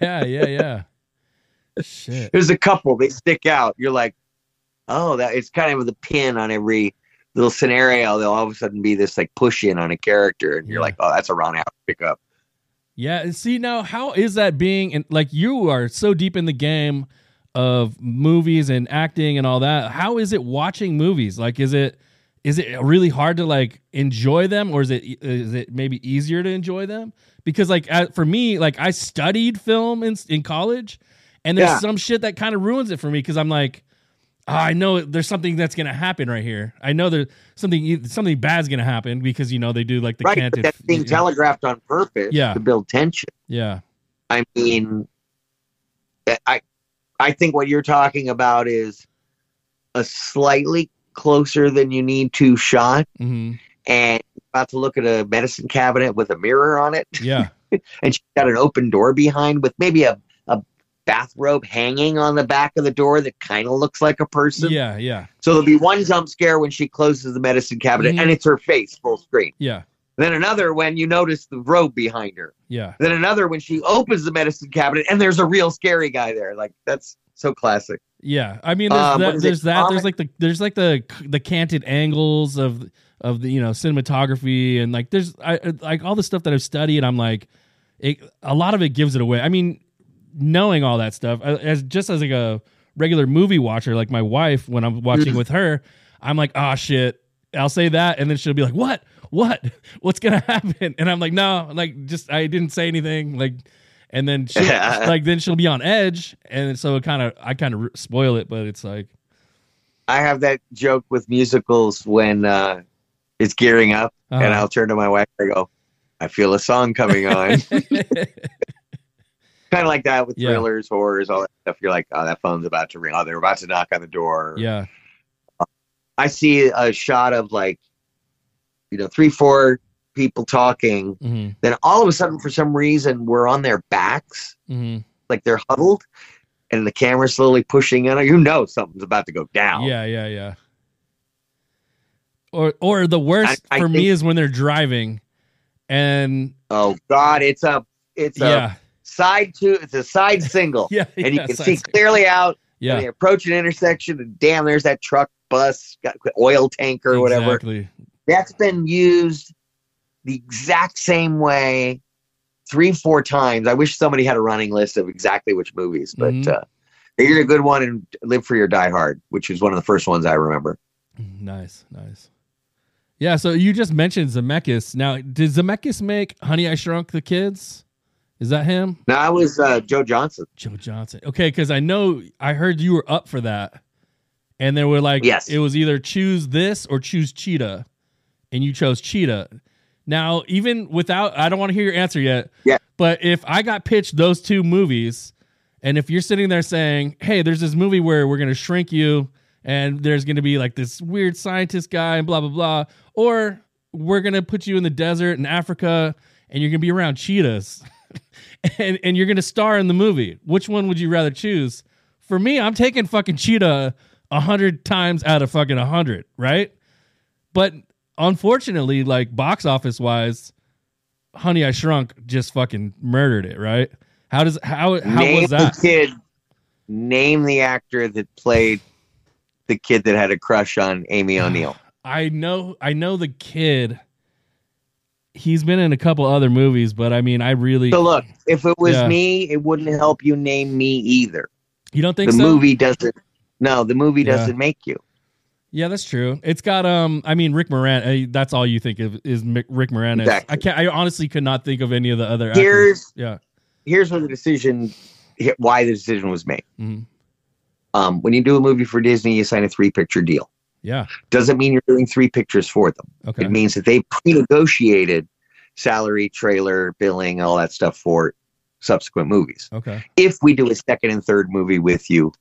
A: yeah, yeah, yeah. Shit.
B: There's a couple they stick out. You're like, oh, that it's kind of the pin on every little scenario. they'll all of a sudden be this like push in on a character, and you're
A: Yeah.
B: like, oh, that's a Ron Howard pickup.
A: Yeah, and see now, how is that being? And like, you are so deep in the game of movies and acting and all that. How is it watching movies? Like, is it is it really hard to like enjoy them, or is it is it maybe easier to enjoy them? Because like uh, for me, like I studied film in in college, and there's
B: Yeah.
A: some shit that kind of ruins it for me because I'm like. "Oh, I know there's something that's gonna happen right here. I know there's something something bad's gonna happen because you know they do like the
B: right,
A: canted.
B: that's being telegraphed on purpose
A: Yeah.
B: to build tension.
A: yeah,
B: I mean, I I think what you're talking about is a slightly closer than you need to shot,
A: hmm
B: and about to look at a medicine cabinet with a mirror on it,
A: yeah,
B: and she's got an open door behind with maybe a bathrobe hanging on the back of the door that kind of looks like a person.
A: yeah, yeah.
B: So there'll be one jump scare when she closes the medicine cabinet,
A: Mhm.
B: and it's her face full screen.
A: Yeah,
B: Then another when you notice the robe behind her.
A: yeah,
B: Then another when she opens the medicine cabinet and there's a real scary guy there. Like that's so classic.
A: yeah. I mean, there's
B: Um,
A: that. There's that. There's like the there's like the the canted angles of of the you know cinematography and like there's I I- like all the stuff that I've studied. I'm like, it, a lot of it gives it away. I mean, knowing all that stuff as just as like a regular movie watcher, like my wife when I'm watching with her, I'm like, oh shit. I'll say that, and then she'll be like, "What? What? What's gonna happen?" And I'm like, "No, like just I didn't say anything." Like, and then she like then she'll be on edge, and so it kind of I kind of spoil it, but it's like,
B: I have that joke with musicals when uh, it's gearing up, and
A: uh,
B: I'll turn to my wife and I go, "I feel a song coming on." kind of like that with
A: Yeah.
B: thrillers, horrors, all that stuff. You're like, "Oh, that phone's about to ring. Oh, they're about to knock on the door."
A: yeah,
B: I see a shot of like, you know, three, four people talking.
A: hmm
B: Then all of a sudden, for some reason, we're on their backs,
A: hmm
B: like they're huddled, and the camera's slowly pushing in. You know something's about to go down.
A: yeah, yeah, yeah. Or or the worst
B: I- I
A: for me is when they're driving, and
B: Oh God, it's a it's a
A: yeah,
B: side two. It's a side single,
A: yeah,
B: and you
A: yeah,
B: can see
A: it's-
B: clearly out.
A: Yeah,
B: they approach an intersection, and damn, there's that truck, bus, got oil tanker, or whatever.
A: exactly.
B: That's been used the exact same way three, four times. I wish somebody had a running list of exactly which movies, but
A: Mhm.
B: uh, they did a good one in Live Free or Die Hard, which is one of the first ones I remember.
A: Nice, nice. Yeah, so you just mentioned Zemeckis. Now, did Zemeckis make Honey I Shrunk the Kids? Is that him?
B: No, I was uh, Joe Johnston.
A: Joe Johnston. Okay, because I know I heard you were up for that, and they were like,
B: Yes.
A: it was either choose this or choose Cheetah, and you chose Cheetah. Now, even without, I don't want to hear your answer yet.
B: Yeah.
A: But if I got pitched those two movies, and if you're sitting there saying, "Hey, there's this movie where we're gonna shrink you, and there's gonna be like this weird scientist guy, and blah blah blah," or we're gonna put you in the desert in Africa, and you're gonna be around cheetahs. and and you're gonna star in the movie. Which one would you rather choose? For me, I'm taking fucking Cheetah a hundred times out of fucking a hundred, right? But unfortunately, like box office wise, Honey I Shrunk just fucking murdered it, right? How does how how
B: name
A: was that?
B: the kid. Name the actor that played the kid that had a crush on Amy O'Neill.
A: I know I know the kid. He's been in a couple other movies, but I mean, I really
B: So look, if it was
A: Yeah.
B: me, it wouldn't help you name me either.
A: you don't think
B: the
A: so?
B: movie doesn't. No, the movie
A: Yeah.
B: doesn't make you.
A: Yeah, that's true. It's got um. I mean, Rick Moranis. Uh, that's all you think of is Rick Moranis.
B: Exactly.
A: I can't. I honestly could not think of any of the other. actors.
B: Here's
A: Yeah.
B: here's where the decision, why the decision was made.
A: Mhm.
B: Um, when you do a movie for Disney, you sign a three picture deal.
A: Yeah.
B: Doesn't mean you're doing three pictures for them.
A: Okay.
B: It means that they pre-negotiated salary, trailer, billing, all that stuff for subsequent movies.
A: Okay.
B: If we do a second and third movie with you,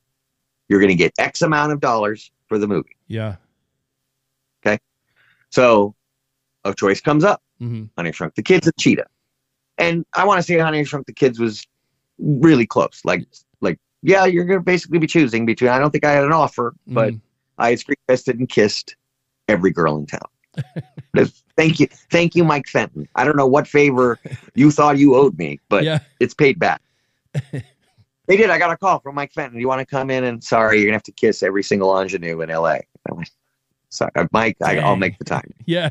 B: you're going to get X amount of dollars for the movie.
A: Yeah. Okay.
B: So a choice comes up.
A: hmm
B: Honey Shrunk the Kids and Cheetah. And I want to say Honey Shrunk the Kids was really close. Like, like yeah, you're going to basically be choosing between. I don't think I had an offer, but
A: Mhm.
B: I had screen tested and kissed every girl in town. Thank you, thank you, Mike Fenton. I don't know what favor you thought you owed me, but
A: yeah.
B: it's paid back. they did. I got a call from Mike Fenton. You want to come in and sorry, you're gonna have to kiss every single ingenue in L.A. Went, sorry, uh, Mike. I, I'll make the time.
A: Yeah.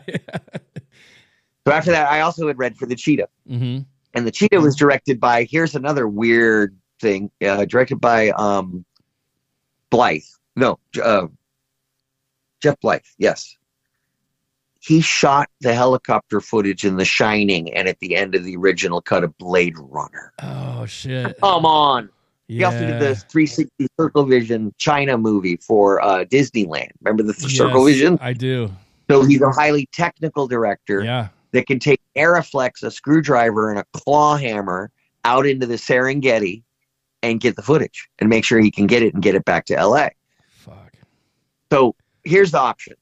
B: So after that, I also had read for the Cheetah.
A: hmm
B: and the cheetah was directed by here's another weird thing uh, directed by um Blyth no uh, jeff Blyth yes he shot the helicopter footage in the shining and at the end of the original cut of blade runner
A: Oh shit.
B: come on he also did the 360 circle vision china movie for uh disneyland remember the th- circle vision
A: I do.
B: so he's a highly technical director
A: Yeah.
B: that can take Arriflex, a screwdriver, and a claw hammer out into the Serengeti and get the footage and make sure he can get it and get it back to LA.
A: Fuck.
B: So here's the option.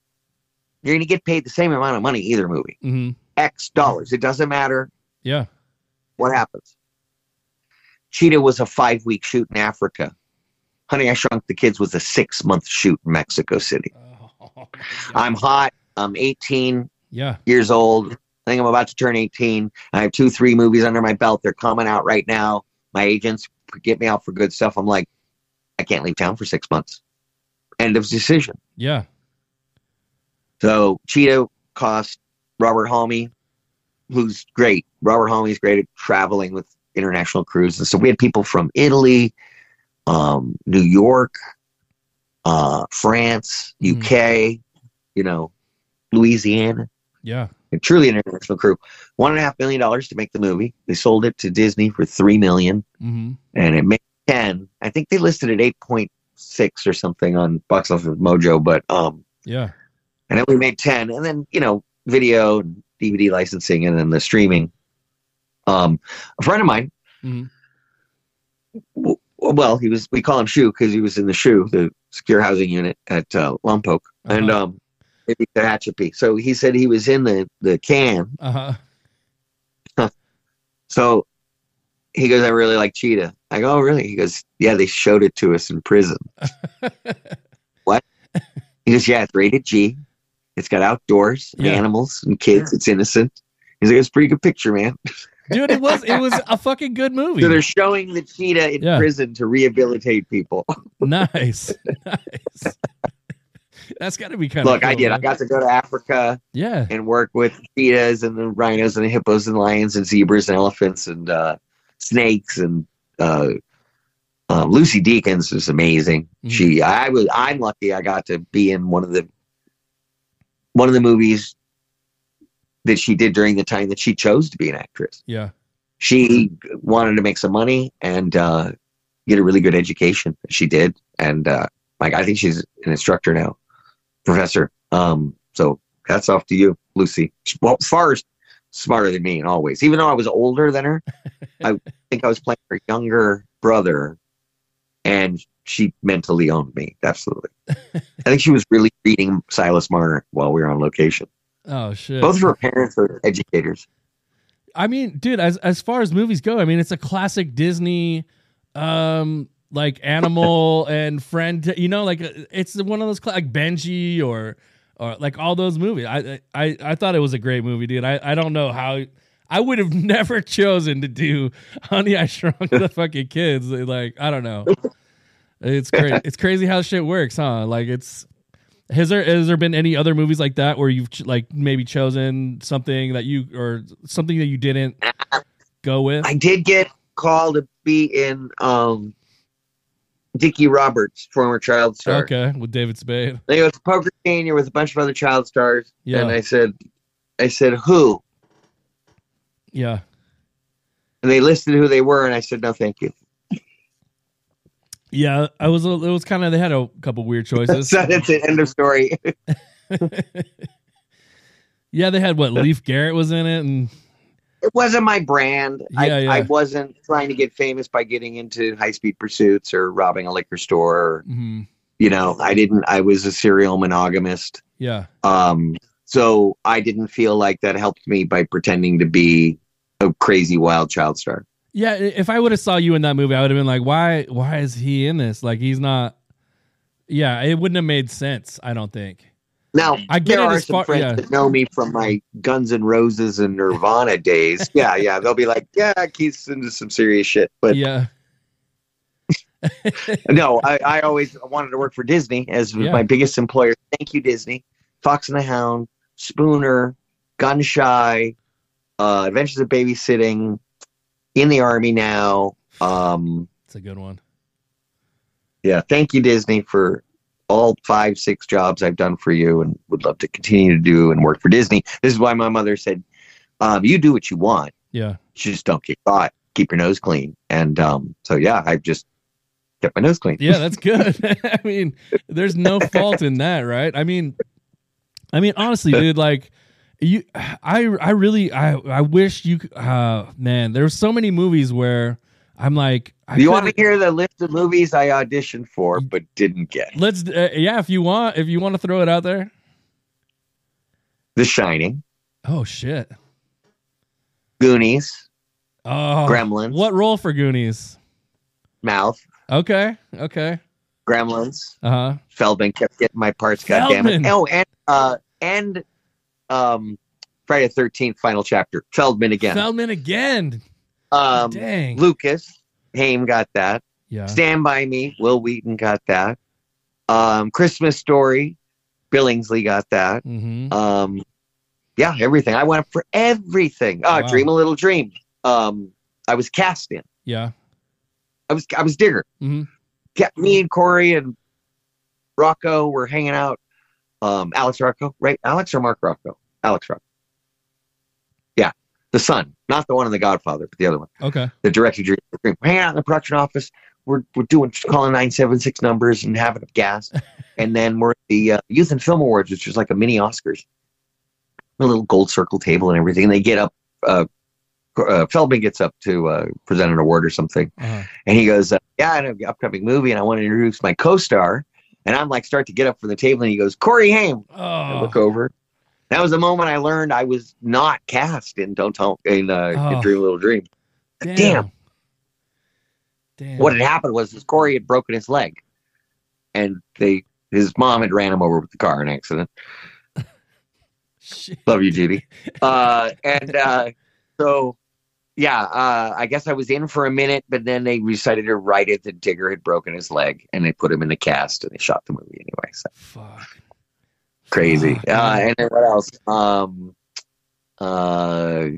B: You're going to get paid the same amount of money either movie,
A: hmm
B: X dollars. It doesn't matter
A: Yeah.
B: what happens. Cheetah was a five week shoot in Africa. Honey, I Shrunk the Kids was a six month shoot in Mexico City.
A: Oh.
B: I'm hot. I'm 18
A: yeah.
B: years old. I think I'm about to turn 18. I have two, three movies under my belt. They're coming out right now. My agents get me out for good stuff. I'm like, I can't leave town for six months. End of decision.
A: Yeah.
B: So Cheetah cost Robert Halmi, who's great. Robert Halmi's great at traveling with international cruises. So we had people from Italy, um, New York, uh, France. UK, you know, Louisiana
A: Yeah.
B: a truly international crew. One and a half million dollars to make the movie. They sold it to Disney for three million,
A: hmm
B: and it made ten. I think they listed it eight point six or something on Box Office Mojo, but um,
A: Yeah.
B: And then we made ten, and then you know, video, and DVD licensing, and then the streaming. Um, a friend of mine.
A: Mhm.
B: w- Well, he was. We call him Shoe because he was in the Shoe, the secure housing unit at uh, Lompoc, and
A: Uh-huh.
B: um, maybe Tehachapi. So he said he was in the the can
A: Uh huh.
B: So he goes, I really like Cheetah. I go, oh, really? He goes, yeah, they showed it to us in prison. What? He goes, yeah, it's rated G. It's got outdoors, and
A: Yeah.
B: animals, and kids. It's innocent. He's like, it's a pretty good picture, man.
A: Dude, it was it was a fucking good movie.
B: So they're showing the cheetah in
A: Yeah.
B: prison to rehabilitate people.
A: nice. nice. That's got to be kind of
B: Look, I did. I got to go to Africa
A: Yeah.
B: and work with cheetahs and the rhinos and the hippos and lions and zebras and elephants and uh, snakes and uh, uh, Lucy Deakins is amazing.
A: Mhm.
B: She, I was, I'm lucky. I got to be in one of the one of the movies that she did during the time that she chose to be an actress.
A: Yeah.
B: She wanted to make some money and uh, get a really good education. She did, and uh, like I think she's an instructor now, professor. Um, so hats off to you, Lucy. Well, first, smarter than me, and always. Even though I was older than her, I think I was playing her younger brother, and she mentally owned me. Absolutely. I think she was really reading Silas Marner while we were on location.
A: Oh shit.
B: Both of her parents are educators.
A: I mean, dude, as as far as movies go, I mean, it's a classic Disney, um, like animal and friend. You know, like it's one of those cla- like Benji or or like all those movies. I I I thought it was a great movie, dude. I I don't know how. I would have never chosen to do Honey I Shrunk the fucking kids. Like I don't know. It's crazy. it's crazy how shit works, huh? Like it's Has there has there been any other movies like that where you've ch- like maybe chosen something that you or something that you didn't go with?
B: I did get called to be in um, Dickie Roberts, former child star.
A: Okay, with David Spade.
B: They go to poker senior with a bunch of other child stars,
A: Yeah.
B: and I said, I said who,
A: Yeah.
B: and they listed who they were, and I said no, thank you.
A: Yeah, I was. It was kind of. They had a couple weird choices.
B: that's it. End of story.
A: yeah, they had what Leif Garrett was in it, and
B: it wasn't my brand. I,
A: Yeah, yeah.
B: I wasn't trying to get famous by getting into high speed pursuits or robbing a liquor store. Or,
A: mhm,
B: you know, I didn't. I was a serial monogamist.
A: yeah,
B: Um, so I didn't feel like that helped me by pretending to be a crazy wild child star.
A: yeah. If I would have saw you in that movie, I would have been like, why? Why is he in this? Like, he's not. Yeah, it wouldn't have made sense. I don't think.
B: Now,
A: I get
B: there
A: it
B: are some
A: far-
B: friends
A: yeah.
B: that know me from my Guns and Roses and Nirvana days. Yeah, yeah, they'll be like, "Yeah, Keith's into some serious shit." But
A: yeah,
B: no, I, I always wanted to work for Disney as
A: Yeah.
B: my biggest employer. Thank you, Disney. Fox and the Hound, Spooner, Gun Shy, uh, Adventures of Babysitting, in the Army now. Um,
A: it's a good one.
B: yeah, thank you, Disney, for all five, six jobs I've done for you and would love to continue to do and work for Disney. This is why my mother said, um, you do what you want,
A: Yeah,
B: just don't get caught. Keep your nose clean. And um, so, yeah, I've just kept my nose clean.
A: yeah, that's good. I mean, there's no fault in that, right? I mean, I mean, honestly, dude, like you, I, I really, I, I wish you, uh, man, there's so many movies where I'm like, I
B: you want to hear the list of movies I auditioned for but didn't get?
A: Let's, uh, yeah, if you want, if you want to throw it out there.
B: The Shining,
A: Oh shit.
B: Goonies,
A: Oh,
B: Gremlins,
A: What role for Goonies?
B: Mouth,
A: Okay, okay.
B: Gremlins.
A: Uh huh.
B: Feldman kept getting my parts. God damn it! Oh, and uh, and um, Friday the Thirteenth final chapter. Feldman again.
A: Feldman again.
B: um,
A: Dang.
B: Lucas Haim got that.
A: yeah.
B: Stand by Me. Wil Wheaton got that. Um, Christmas Story. Billingsley got that.
A: Mm-hmm.
B: Um, yeah, everything. I went up for everything. Uh,
A: Wow.
B: Dream a Little Dream. Um, I was cast in.
A: Yeah.
B: I was I was Dinger.
A: Mm-hmm.
B: Kept me and Corey and Rocco were hanging out. Um, Alex Rocco, right? Alex or Mark Rocco? Alex Rocco. Yeah, the son, not the one in The Godfather, but the other one.
A: Okay.
B: The director, We're hanging out in the production office. We're we're doing calling nine seven six numbers and having a gas, and then we're at the uh, Youth and Film Awards, which is like a mini Oscars. A little gold circle table and everything. And they get up. Uh, uh, Feldman gets up to uh, present an award or something.
A: Uh-huh.
B: And he goes, uh, "Yeah, I have an upcoming movie, and I want to introduce my co-star." And I'm like, start to get up from the table, and he goes, "Corey Haim." I
A: Oh.
B: look over. That was the moment I learned I was not cast in Don't Tell in, uh, in
A: Oh.
B: Dream a Little Dream.
A: Damn.
B: Damn.
A: Damn.
B: What had happened was this Corey had broken his leg, and they his mom had ran him over with the car in an accident. Love you, Judy. Uh, and uh, so, yeah, uh, I guess I was in for a minute, but then they decided to write it that Dinger had broken his leg, and they put him in the cast, and they shot the movie anyway. So
A: Fuck.
B: crazy.
A: Fuck,
B: Uh, and then what else? Um, uh,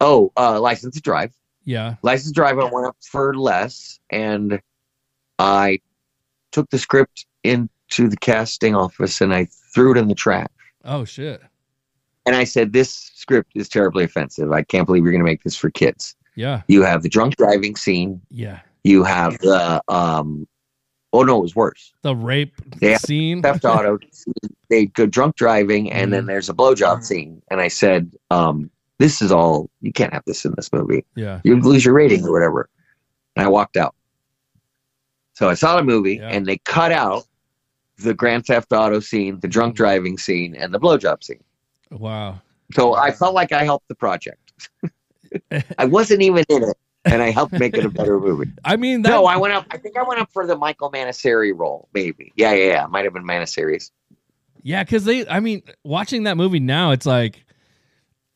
B: oh, uh, License to Drive.
A: Yeah.
B: License to Drive, I went up for Les, and I took the script into the casting office and I threw it in the trash.
A: Oh shit.
B: And I said, This script is terribly offensive. I can't believe you're going to make this for kids.
A: Yeah.
B: You have the drunk driving scene.
A: Yeah.
B: You have the, um, oh no, it was worse.
A: The rape
B: Yeah.
A: scene.
B: Theft auto. They go drunk driving, and then
A: Mhm.
B: there's a blowjob scene. And I said, um, This is all, you can't have this in this movie.
A: Yeah.
B: you lose your rating or whatever. And I walked out. So I saw the movie
A: Yeah.
B: and they cut out the Grand Theft Auto scene, the drunk driving scene, and the blowjob scene.
A: Wow.
B: So I felt like I helped the project. I wasn't even in it, and I helped make it a better movie.
A: I mean, that,
B: No, I went up. I think I went up for the Michael Manasseri role, maybe. Yeah, yeah, yeah. Might have been Manasseri's.
A: yeah, because they. I mean, watching that movie now, it's like,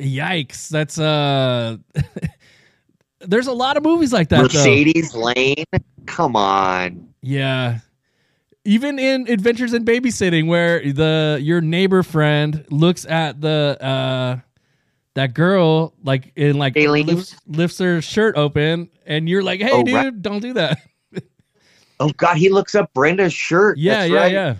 A: yikes. That's uh. there's a lot of movies like that. Though.
B: Mercedes Lane. Come on.
A: Yeah. Even in Adventures in Babysitting, where the your neighbor friend looks at the uh that girl like in like lifts, lifts her shirt open, and you're like, "Hey,
B: Oh,
A: dude,
B: right.
A: don't do that."
B: Oh God, he looks up Brenda's shirt.
A: Yeah,
B: That's
A: yeah,
B: right.
A: yeah.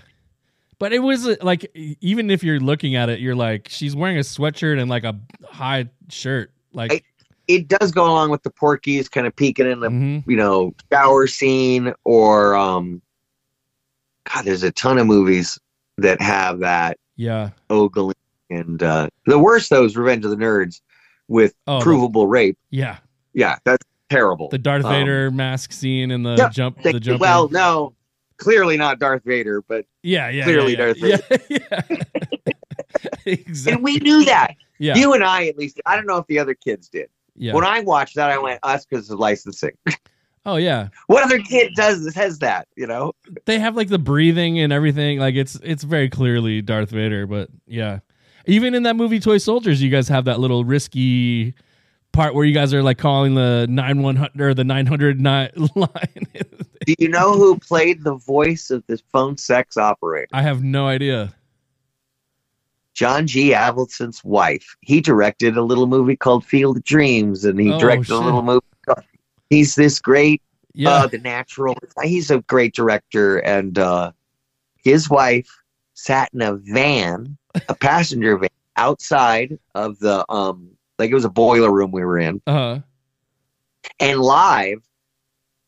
A: But it was uh, like, even if you're looking at it, you're like, she's wearing a sweatshirt and like a high shirt, like,
B: I- It does go along with the Porky's kind of peeking in the
A: mhm.
B: you know shower scene, or um, God, there's a ton of movies that have that
A: yeah.
B: ogling, and uh, the worst though is Revenge of the Nerds with
A: Oh,
B: provable rape.
A: Yeah,
B: Yeah, that's terrible.
A: the Darth
B: Um,
A: Vader mask scene and the
B: yeah,
A: jump,
B: They-
A: the jump.
B: well, no, clearly not Darth Vader, but
A: yeah, yeah,
B: clearly
A: yeah,
B: Darth
A: yeah. yeah. exactly.
B: and we knew that.
A: Yeah,
B: You and I, at least, I don't know if the other kids did.
A: yeah.
B: When I watched that, I went, us because of licensing.
A: oh yeah,
B: what other kid does has that? You know?
A: they have like the breathing and everything. Like it's it's very clearly Darth Vader. But yeah, even in that movie Toy Soldiers, you guys have that little risky part where you guys are like calling the nine one hundred or the nine hundred nine line.
B: Do you know who played the voice of the phone sex operator?
A: I have no idea.
B: John G. Avildsen's wife. He directed a little movie called Field of Dreams, and he
A: Oh,
B: directed
A: shit.
B: a little movie. He's this great,
A: Yeah.
B: uh, The Natural. He's a great director, and uh, his wife sat in a van, a passenger van, outside of the um, like it was a boiler room we were in,
A: uh huh.
B: and live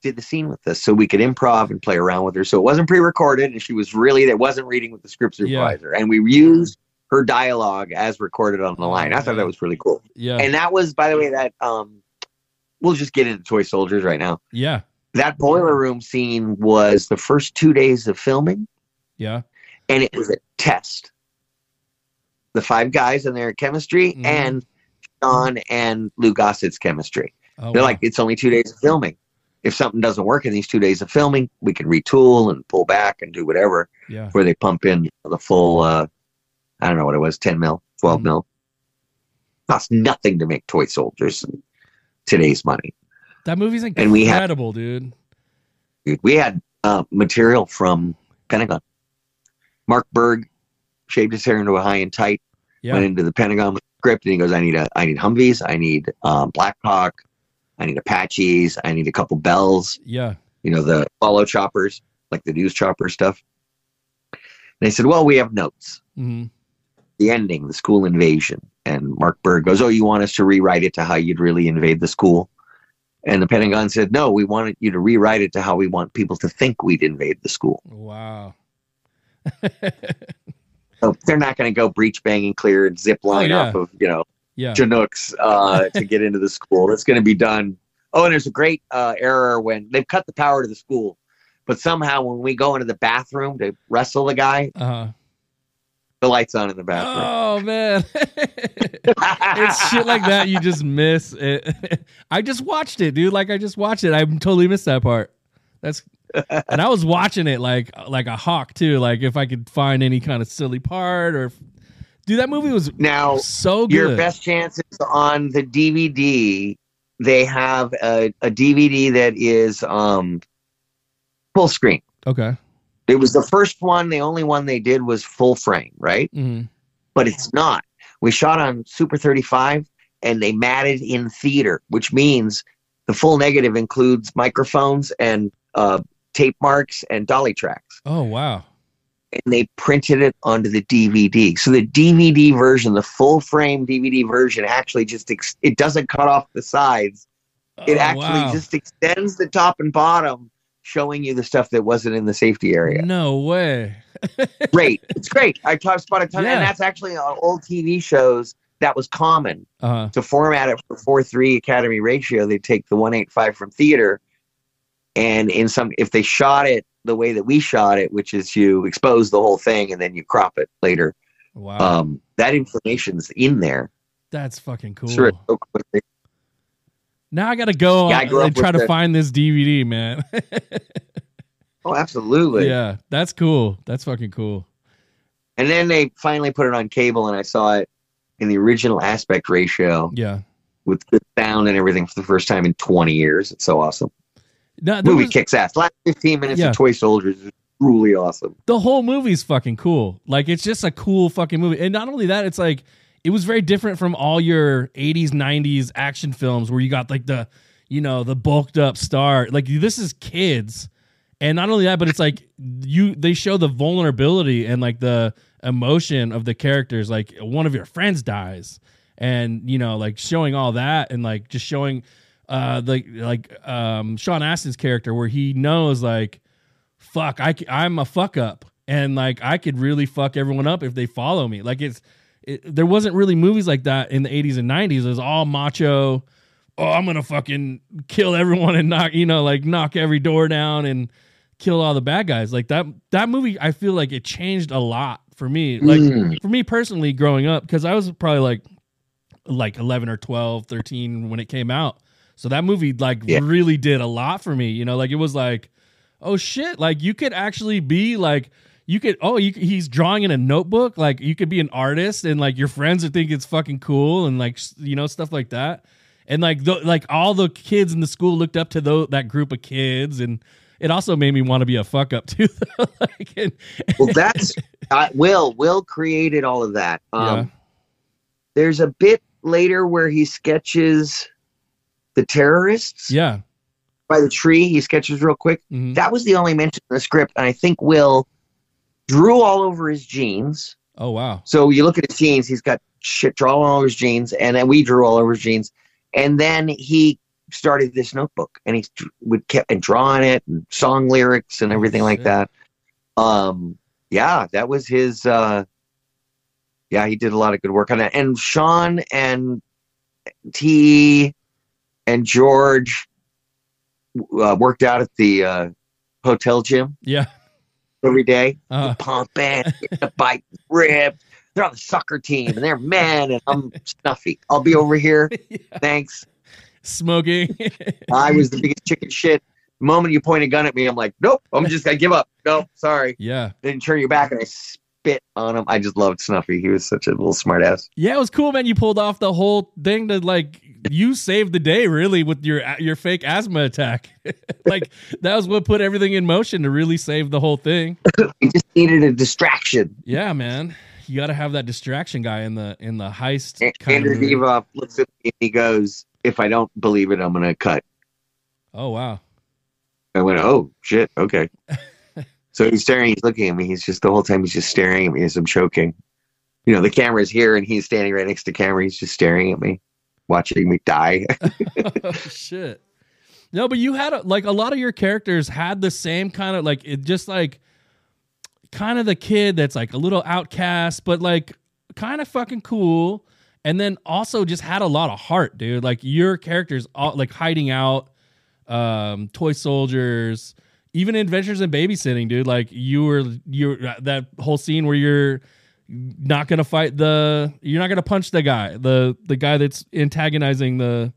B: did the scene with us so we could improv and play around with her. So it wasn't pre-recorded, and she was really that wasn't reading with the script
A: Yeah.
B: supervisor, and we used her dialogue as recorded on the line. I thought that was really cool.
A: yeah.
B: And that was, by the way, that um, we'll just get into Toy Soldiers right now.
A: yeah.
B: That boiler room scene was the first two days of filming,
A: Yeah.
B: and it was a test. The five guys in their chemistry
A: Mhm.
B: and Sean and Lou Gossett's chemistry.
A: Oh,
B: They're
A: wow.
B: like, it's only two days of filming. If something doesn't work in these two days of filming, we can retool and pull back and do whatever.
A: yeah.
B: Before they pump in the full, uh, I don't know what it was, 10 mil, 12
A: Mhm.
B: mil. Cost nothing to make toy soldiers in today's money.
A: That movie's
B: And we
A: incredible, dude.
B: Dude, we had uh, material from Pentagon. Mark Burg shaved his hair into a high and tight,
A: Yeah.
B: went into the Pentagon with script, and he goes, "I need a, I need Humvees, I need um, Blackhawk, I need Apaches, I need a couple bells,
A: Yeah.
B: you know, the follow choppers, like the news chopper stuff." And they said, "Well, we have notes.
A: hmm
B: The ending, the school invasion." And Mark Burg goes, "Oh, you want us to rewrite it to how you'd really invade the school?" And the Pentagon said, "No, we wanted you to rewrite it to how we want people to think we'd invade the school."
A: Wow.
B: So they're not going to go breach banging clear and zip line
A: Oh, yeah.
B: off of you know
A: yeah.
B: Chinooks uh, to get into the school. It's going to be done. Oh, and there's a great uh, error when they've cut the power to the school, but somehow when we go into the bathroom to wrestle the guy,
A: Uh-huh.
B: The lights on in the bathroom.
A: Oh man. it's shit like that you just miss it. I just watched it, dude. Like I just watched it. I totally missed that part. That's and I was watching it like like a hawk too. Like if I could find any kind of silly part or dude, that movie was
B: Now,
A: so good.
B: your best chances on the DVD. They have a, a DVD that is um, full screen.
A: okay.
B: It was the first one. The only one they did was full frame, right?
A: hmm
B: but it's not. We shot on Super 35 and they matted in theater, which means the full negative includes microphones and uh, tape marks and dolly tracks.
A: Oh wow.
B: And they printed it onto the DVD. So the DVD version, the full frame DVD version, actually just ex- it doesn't cut off the sides. It
A: Oh,
B: actually
A: wow.
B: just extends the top and bottom, showing you the stuff that wasn't in the safety area.
A: No way.
B: great, it's great. I talked about a ton,
A: Yeah.
B: and that's actually on old TV shows. That was common.
A: Uh
B: to format it for four three Academy ratio, they take the one eight five from theater, and in some if they shot it the way that we shot it, which is you expose the whole thing and then you crop it later,
A: wow.
B: um, that information's in there.
A: That's fucking cool.
B: Sure, so.
A: Now I gotta go
B: Yeah,
A: on and try to
B: the-
A: find this DVD, man.
B: Oh, absolutely.
A: yeah, that's cool. That's fucking cool.
B: And then they finally put it on cable, and I saw it in the original aspect ratio
A: Yeah.
B: with good sound and everything for the first time in 20 years. It's so awesome.
A: There
B: Movie
A: was-
B: kicks ass. Last 15 minutes
A: Yeah.
B: of Toy Soldiers is truly awesome.
A: the whole movie's fucking cool. Like it's just a cool fucking movie. And not only that, it's like it was very different from all your 80s, 90s action films where you got like the, you know, the bulked up star. Like this is kids. And not only that, but it's like you they show the vulnerability and like the emotion of the characters. Like one of your friends dies. And, you know, like showing all that and like just showing uh the like um Sean Astin's character where he knows like fuck I, i'm a fuck up and like i could really fuck everyone up if they follow me like it's it, there wasn't really movies like that in the 80s and 90s it was all macho. Oh i'm gonna fucking kill everyone and knock you know like knock every door down and kill all the bad guys. Like that that movie i feel like it changed a lot for me. Like
B: Mm.
A: for me personally growing up because i was probably like like 11 or 12 13 when it came out. So that movie like
B: Yeah.
A: really did a lot for me you know? Like it was like oh shit like you could actually be like you could oh you, he's drawing in a notebook like you could be an artist and like your friends would think it's fucking cool and like you know stuff like that and like the, like all the kids in the school looked up to that group of kids and it also made me want to be a fuck up too like and,
B: Well, that's uh, Wil. Wil created all of that. Um,
A: Yeah.
B: There's a bit later where he sketches the terrorists
A: yeah
B: by the tree. He sketches real quick.
A: Mhm.
B: That was the only mention in the script, and I think Wil drew all over his jeans.
A: oh wow
B: So you look at his jeans; he's got shit drawn all over his jeans, and then we drew all over his jeans. And then he started this notebook, and he would kept and drawing it, and song lyrics, and everything like that. Um, yeah, that was his. Uh, yeah, he did a lot of good work on that. And Sean and T and George uh, worked out at the uh, hotel gym
A: yeah
B: every day
A: uh,
B: pumping, the bike ripped. They're on the soccer team and they're men, and I'm snuffy. I'll be over here. Thanks.
A: smoking
B: I was the biggest chicken shit. The moment you point a gun at me, I'm like, nope, I'm just gonna give up. Nope, sorry.
A: yeah
B: Then turn your back and I spit on him. I just loved Snuffy. He was such a little smartass.
A: Yeah, it was cool, man. You pulled off the whole thing to like you saved the day really with your your fake asthma attack. like that was what put everything in motion to really save the whole thing.
B: He just needed a distraction.
A: Yeah, man. You got to have that distraction guy in the in the heist
B: A-
A: kind
B: Andrew
A: of
B: looks at me and he goes, "If I don't believe it, I'm gonna cut."
A: Oh wow.
B: I went, oh shit, okay. so he's staring, he's looking at me. He's just the whole time he's just staring at me as I'm choking. You know, the camera's here and he's standing right next to the camera. He's just staring at me, watching me die.
A: oh, shit. No, but you had a, like a lot of your characters had the same kind of like it just like kind of the kid that's like a little outcast, but like kind of fucking cool. And then also just had a lot of heart, dude. Like your characters all like hiding out, um, toy soldiers, even adventures in babysitting, dude. Like you were you that whole scene where you're not gonna fight the you're not gonna punch the guy, the the guy that's antagonizing the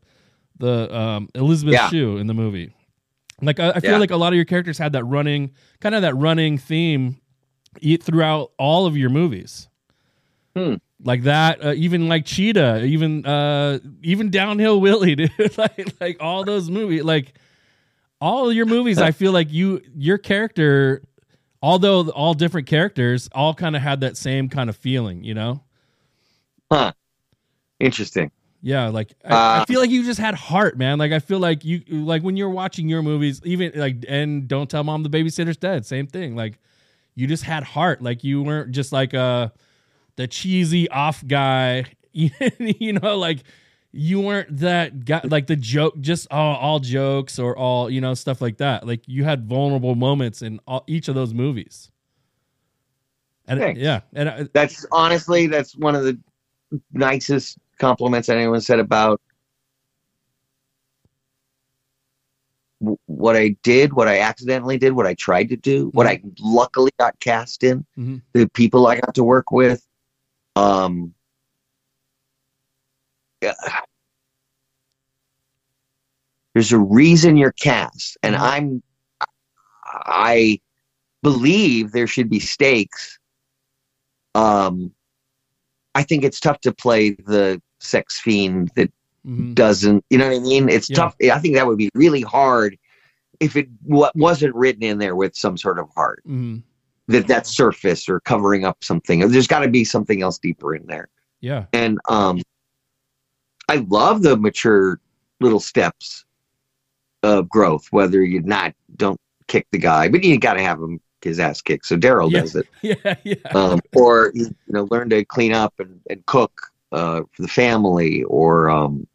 A: the um, Elizabeth
B: Yeah.
A: Shue in the movie. Like I, I feel
B: Yeah.
A: like a lot of your characters had that running kind of that running theme throughout all of your movies.
B: Hmm.
A: Like that, uh, even like Cheetah, even uh, even Downhill Willie, dude. like like all those movies, like all your movies. I feel like you your character, although all different characters, all kind of had that same kind of feeling, you know. Huh.
B: Interesting.
A: Yeah, like I, I
B: Uh,
A: feel like you just had heart, man. Like I feel like you like when you're watching your movies, even like and don't tell mom the babysitter's dead. Same thing. Like you just had heart. Like you weren't just like uh the cheesy off guy. you know, like you weren't that guy like the joke just all, all jokes or all you know stuff like that. Like you had vulnerable moments in all, each of those movies. And
B: Thanks.
A: yeah, and I,
B: That's honestly, that's one of the nicest compliments anyone said about w- what I did, what I accidentally did, what I tried to do, what I luckily got cast in,
A: Mhm.
B: the people I got to work with. Um. there's a reason you're cast, and
A: Mhm.
B: I'm, I believe there should be stakes. Um, I think it's tough to play the sex fiend that
A: mhm.
B: doesn't you know what i mean it's
A: Yeah.
B: tough i think that would be really hard if it wa- wasn't written in there with some sort of heart
A: Mhm.
B: that that's surface or covering up something. There's got to be something else deeper in there.
A: Yeah.
B: And um, I love the mature little steps of growth. Whether you not don't kick the guy, but you got to have him his ass kicked. So Daryl
A: Yeah.
B: does it,
A: Yeah. Yeah.
B: um, or you know, learn to clean up and, and cook uh, for the family, or um,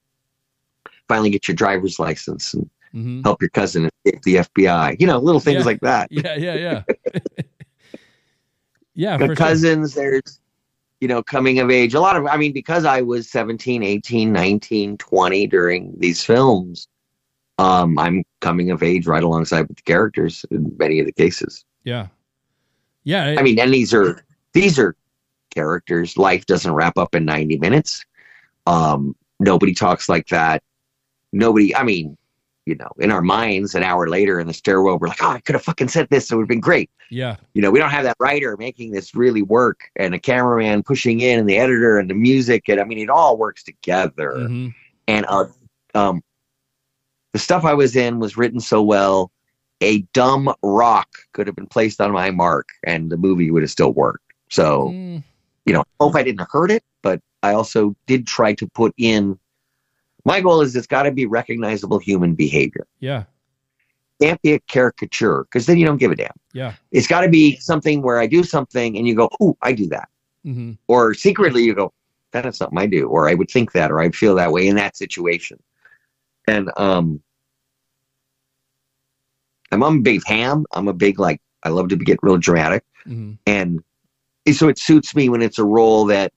B: finally get your driver's license and
A: hmm
B: help your cousin escape the FBI. You know, little things
A: Yeah.
B: like that.
A: Yeah. Yeah. Yeah. yeah.
B: the
A: For sure.
B: cousins there's you know coming of age a lot of i mean because i was 17 18 19 20 during these films um i'm coming of age right alongside with the characters in many of the cases
A: Yeah. Yeah.
B: i mean and these are these are characters life doesn't wrap up in 90 minutes um nobody talks like that nobody i mean you know in our minds an hour later in the stairwell we're like oh i could have fucking said this it would have been great
A: yeah.
B: you know, we don't have that writer making this really work and a cameraman pushing in and the editor and the music. And I mean, it all works together.
A: hmm
B: And uh, um, the stuff I was in was written so well. A dumb rock could have been placed on my mark and the movie would have still worked. So,
A: Mm,
B: you know, I hope I didn't hurt it, but I also did try to put in my goal is it's got to be recognizable human behavior.
A: yeah.
B: Can't be a caricature because then you don't give a damn.
A: Yeah.
B: It's got to be something where I do something and you go, "Oh, I do that,"
A: hmm
B: or secretly you go, "That's something I do," or I would think that, or I'd feel that way in that situation. And um, I'm, I'm a big ham. I'm a big like I love to get real dramatic,
A: hmm
B: and so it suits me when it's a role that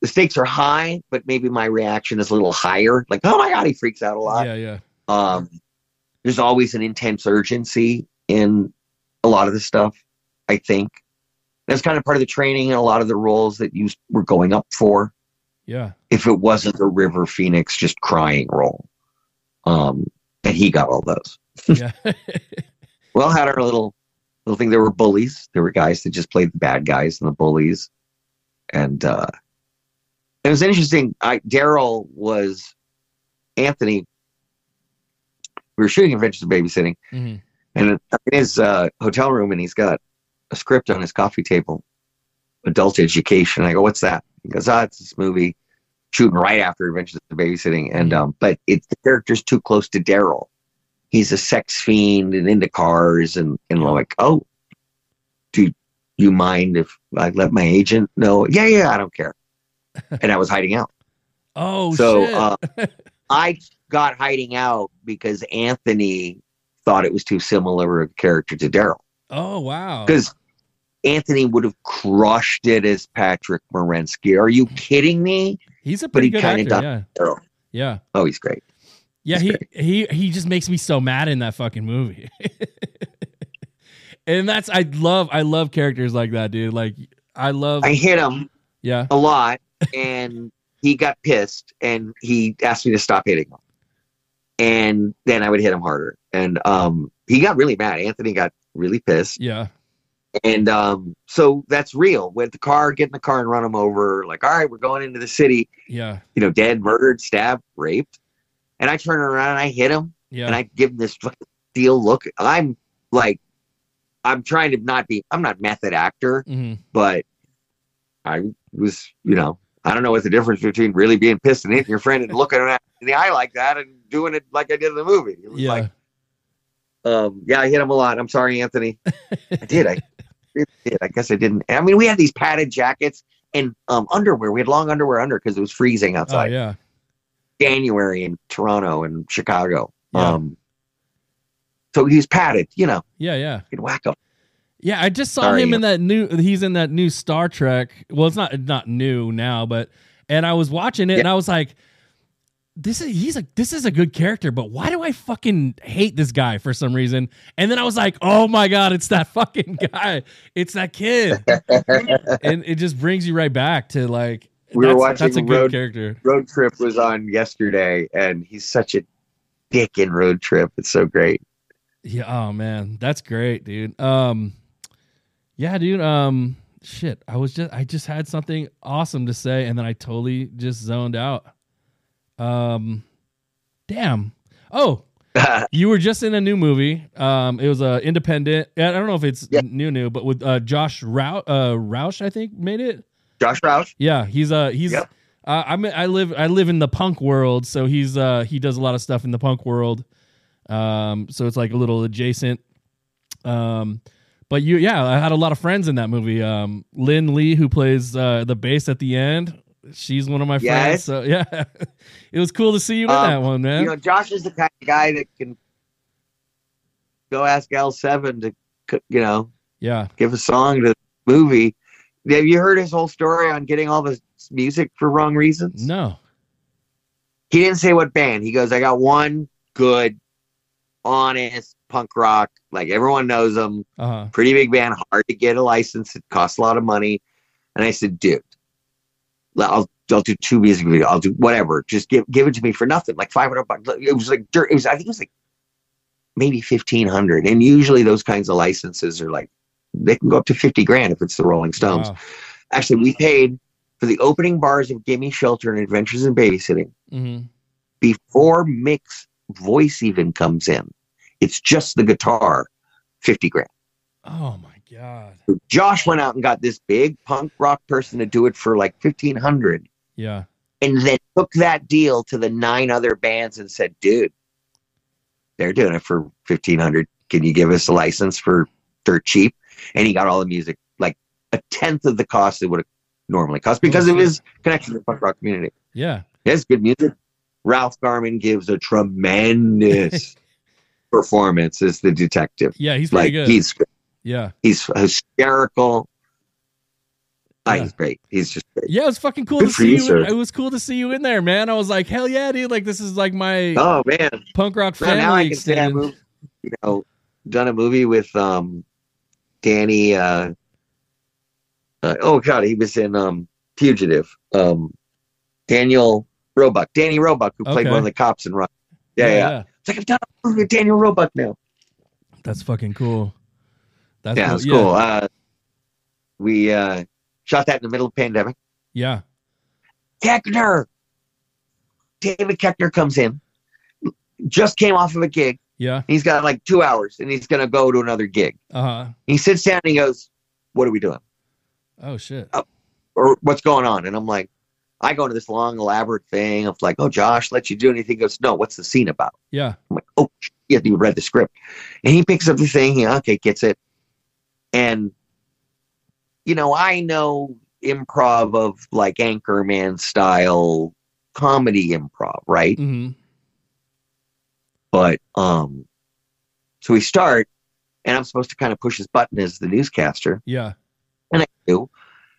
B: the stakes are high, but maybe my reaction is a little higher. Like, oh my god, he freaks out a lot.
A: Yeah. Yeah.
B: Um, there's always an intense urgency in a lot of the stuff. I think that's kind of part of the training and a lot of the roles that you were going up for.
A: Yeah.
B: If it wasn't the River Phoenix just crying role, um, and he got all those.
A: Yeah.
B: Well, had our little little thing. There were bullies. There were guys that just played the bad guys and the bullies, and uh, it was interesting. I Daryl was Anthony. We were shooting Adventures of Babysitting,
A: hmm
B: and in his uh, hotel room, and he's got a script on his coffee table, adult education. I go, "What's that?" He goes, "Ah, it's this movie shooting right after Adventures of Babysitting, and um, but it's the character's too close to Daryl. He's a sex fiend and into cars, and and I'm like, oh, do you mind if I let my agent know? Yeah, yeah, I don't care. and I was hiding out.
A: Oh
B: so uh, I got hiding out because Anthony thought it was too similar a character to Daryl
A: oh wow.
B: because Anthony would have crushed it as Patrick Morensky. Are you kidding me?
A: He's a
B: but
A: pretty
B: he
A: good actor. Yeah.
B: Daryl.
A: Yeah.
B: Oh, he's great.
A: Yeah,
B: He's
A: he he he just makes me so mad in that fucking movie. and that's I love I love characters like that, dude. Like I love
B: I hit him
A: yeah.
B: a lot, and he got pissed, and he asked me to stop hitting him. And then I would hit him harder, and um, he got really mad. Anthony got really pissed,
A: Yeah.
B: and um, so that's real. With the car, get in the car and run him over. Like, all right, we're going into the city.
A: Yeah.
B: You know, dead, murdered, stabbed, raped. And I turn around and I hit him,
A: Yeah.
B: and I give him this deal look. I'm like, I'm trying to not be. I'm not method actor,
A: hmm
B: but I was, you know, I don't know what the difference between really being pissed and hitting your friend and looking at in the eye like that and doing it like I did in the movie. It was
A: Yeah.
B: like, um, yeah, I hit him a lot. I'm sorry, Anthony. I did. I did. I guess I didn't. I mean, we had these padded jackets and um, underwear. We had long underwear under because it was freezing
A: oh
B: outside.
A: yeah.
B: January in Toronto and Chicago.
A: Yeah.
B: Um, so he's padded. You know,
A: Yeah, yeah.
B: you can whack him.
A: Yeah, I just saw
B: Sorry,
A: him in that new. He's in that new Star Trek. Well, it's not not new now, but and I was watching it and I was like, this is he's a this is a good character, but why do I fucking hate this guy for some reason? And then I was like, oh my god, it's that fucking guy. It's that kid, and it just brings you right back to like
B: We were watching
A: that's a good
B: Road-
A: character.
B: Road Trip was on yesterday, and he's such a dick in Road Trip. It's so great.
A: Yeah. Oh man, that's great, dude. Um, yeah, dude. Um, shit. I was just I just had something awesome to say, and then I totally just zoned out. Um, damn. Oh, You were just in a new movie. Um, it was a independent. I don't know if it's
B: Yeah.
A: new, new, but with uh, Josh Rau- uh, Roush, I think made it.
B: Josh Roush.
A: Yeah, he's uh he's.
B: Yep.
A: Uh, I'm I live I live in the punk world, so he's uh he does a lot of stuff in the punk world. Um, so it's like a little adjacent. Um, but you yeah, I had a lot of friends in that movie. Um, Lynn Lee, who plays uh the bass at the end, she's one of my friends. So yeah, it was cool to see you in
B: Um,
A: that one, man.
B: You know, Josh is the kind of guy that can go ask L7 to, you know,
A: yeah.
B: give a song to the movie. Have you heard his whole story on getting all the music for wrong reasons?
A: No.
B: He didn't say what band. He goes, I got one good, honest punk rock. Like everyone knows them.
A: Uh huh.
B: Pretty big band, hard to get a license. It costs a lot of money. And I said, dude, I'll, I'll do two music videos. I'll do whatever. Just give give it to me for nothing, like five hundred bucks. It was like dirt. It was I think it was like maybe fifteen hundred. And usually those kinds of licenses are like they can go up to fifty grand if it's the Rolling Stones.
A: Wow.
B: Actually, we paid for the opening bars of Gimme Shelter and Adventures in Babysitting
A: hmm
B: before Mick's voice even comes in. It's just the guitar, fifty grand.
A: Oh my god.
B: Josh went out and got this big punk rock person to do it for like fifteen hundred.
A: Yeah.
B: and then took that deal to the nine other bands and said, "Dude, they're doing it for fifteen hundred. Can you give us a license for dirt cheap?" And he got all the music, like a tenth of the cost it would have normally cost because of his connection to the punk rock community.
A: Yeah.
B: He has good music. Ralph Garman gives a tremendous performance as the detective.
A: Yeah. He's
B: Like
A: good.
B: he's
A: yeah.
B: he's hysterical. Ah,
A: Yeah.
B: he's great. He's just great.
A: Yeah, it was fucking cool
B: Good
A: to see
B: you, sir.
A: in- it was cool to see you in there, man. I was like, hell yeah, dude! Like this is like my
B: Oh man,
A: punk rock
B: Well,
A: family
B: now I can say I moved, you know, done a movie with um, Danny. Uh, uh, oh God, he was in um, Fugitive. Um, Daniel Roebuck, Danny Roebuck, who played
A: Okay.
B: one of the cops in Run. Yeah, yeah, It's like I've done a movie with Daniel Roebuck now.
A: That's fucking cool. That's
B: yeah,
A: cool.
B: it's cool. Uh, we uh, shot that in the middle of the pandemic.
A: Yeah.
B: Koechner, David Koechner comes in, just came off of a gig.
A: Yeah.
B: He's got like two hours, and he's gonna go to another gig.
A: Uh huh.
B: He sits down and he goes, What are we doing?
A: Oh shit.
B: Or what's going on? And I'm like, I go into this long, elaborate thing of like, Oh, Josh, let you do anything. He goes, No, what's the scene about?
A: Yeah.
B: I'm like, Oh, yeah, you read the script. And he picks up the thing. He, okay, gets it. And, you know, I know improv of like Anchorman style comedy improv, right?
A: hmm
B: But, um, so we start, and I'm supposed to kind of push his button as the newscaster.
A: Yeah.
B: and I do.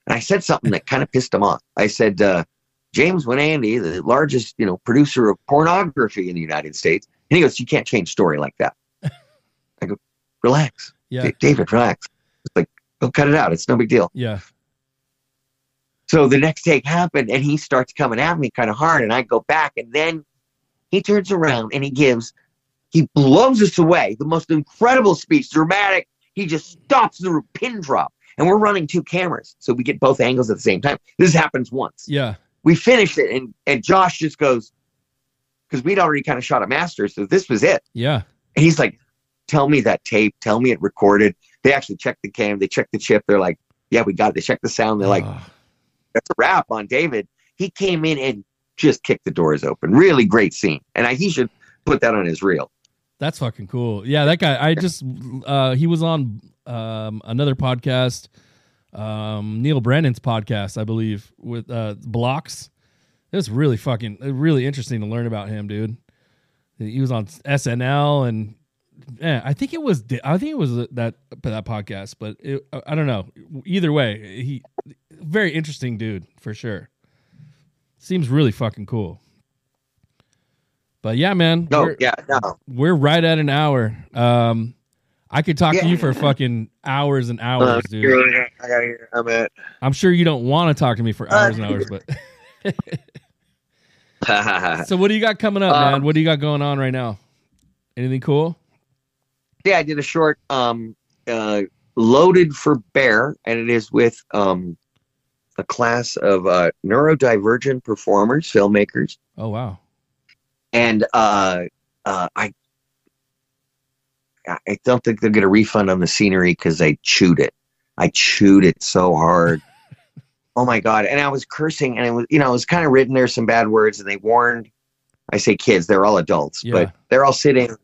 B: And I said something that kind of pissed him off. I said, uh, James Winandy, the largest, you know, producer of pornography in the United States. And he goes, You can't change story like that. I go, Relax.
A: Yeah.
B: D- David, relax. It's like, go cut it out. It's no big deal.
A: Yeah.
B: So the next take happened and he starts coming at me kind of hard. And I go back and then he turns around and he gives, he blows us away. The most incredible speech, dramatic. He just stops the pin drop. And we're running two cameras. So we get both angles at the same time. This happens once.
A: Yeah.
B: We finished it and, and Josh just goes, because we'd already kind of shot a master. So this was it.
A: Yeah.
B: And he's like, tell me that tape. Tell me it recorded. They actually checked the cam. They checked the chip. They're like, yeah, we got it. They checked the sound. They're like, that's a wrap on David. He came in and just kicked the doors open. Really great scene. And I, he should put that on his reel.
A: that's fucking cool. Yeah, that guy. I just uh he was on um another podcast, um Neal Brennan's podcast, I believe, with uh Blocks. It was really fucking really interesting to learn about him, dude. He was on SNL and yeah, I think it was I think it was that that podcast, but it, I don't know. Either way, he very interesting dude for sure. Seems really fucking cool. But yeah, man.
B: No,
A: we're-
B: yeah, no.
A: we're right at an hour. Um, I could talk to you for fucking hours and hours,
B: Uh,
A: dude.
B: I gotta hear. I'm at.
A: I'm sure you don't want to talk to me for hours and hours, but so what do you got coming up, man?
B: Um,
A: What do you got going on right now? Anything cool?
B: yeah, I did a short um uh loaded for bear, and it is with um a class of uh neurodivergent performers, filmmakers,
A: Oh wow.
B: and uh uh I I don't think they'll get a refund on the scenery because I chewed it. I chewed it so hard. oh my god! And I was cursing, and it was you know it was kind of written there some bad words, and they warned. I say kids; they're all adults,
A: Yeah.
B: but they're all sitting.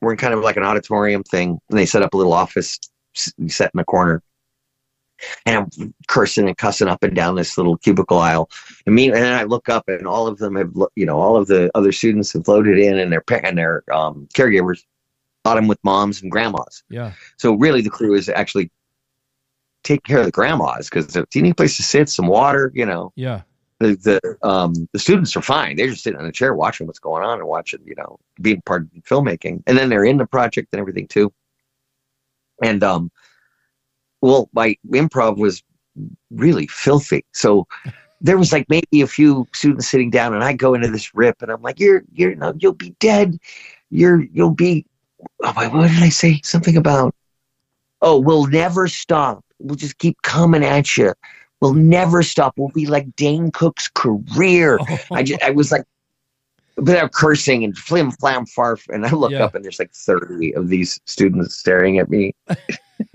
B: We're in kind of like an auditorium thing, and they set up a little office set in the corner. And I'm cursing and cussing up and down this little cubicle aisle. And me, and then I look up, and all of them have, you know, all of the other students have loaded in, and their and their um, caregivers, them with moms and grandmas.
A: Yeah.
B: So really, the crew is actually take care of the grandmas because they need a place to sit, some water. You know,
A: Yeah.
B: the the um the students are fine. They're just sitting in a chair watching what's going on and watching, you know, being part of filmmaking, and then they're in the project and everything too. And um, well, my improv was really filthy, so. There was like maybe a few students sitting down, and I go into this rip, and I'm like, "You're, you're, no, you'll be dead. You're, you'll be." Oh, what did I say? Something about oh, we'll never stop. We'll just keep coming at you. We'll never stop. We'll be like Dane Cook's career. I just, I was like, but I'm cursing and flim flam farf, and I look
A: Yeah.
B: up and there's like 30 of these students staring at me.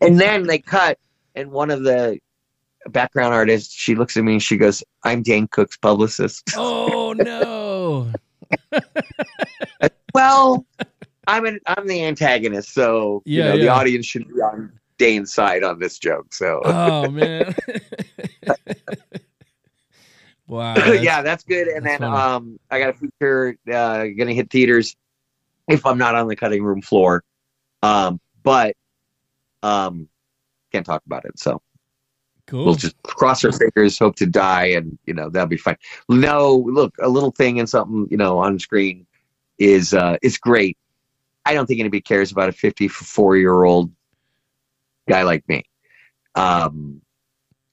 B: and then they cut, and one of the background artists, she looks at me and she goes, "I'm Dane Cook's publicist."
A: oh no.
B: Well, I'm an, I'm the antagonist, so you
A: Yeah,
B: know the audience should be on Dane's side on this joke. So
A: Oh man. wow. that's-
B: yeah, that's good. And
A: that's
B: then
A: funny.
B: um, I got a feature uh, gonna hit theaters if I'm not on the cutting room floor. Um, but um, can't talk about it. So
A: Cool.
B: we'll just cross our fingers, hope to die, and you know that'll be fine. No, look, a little thing and something you know on screen is uh, is great. I don't think anybody cares about a 54 year old guy like me. Um,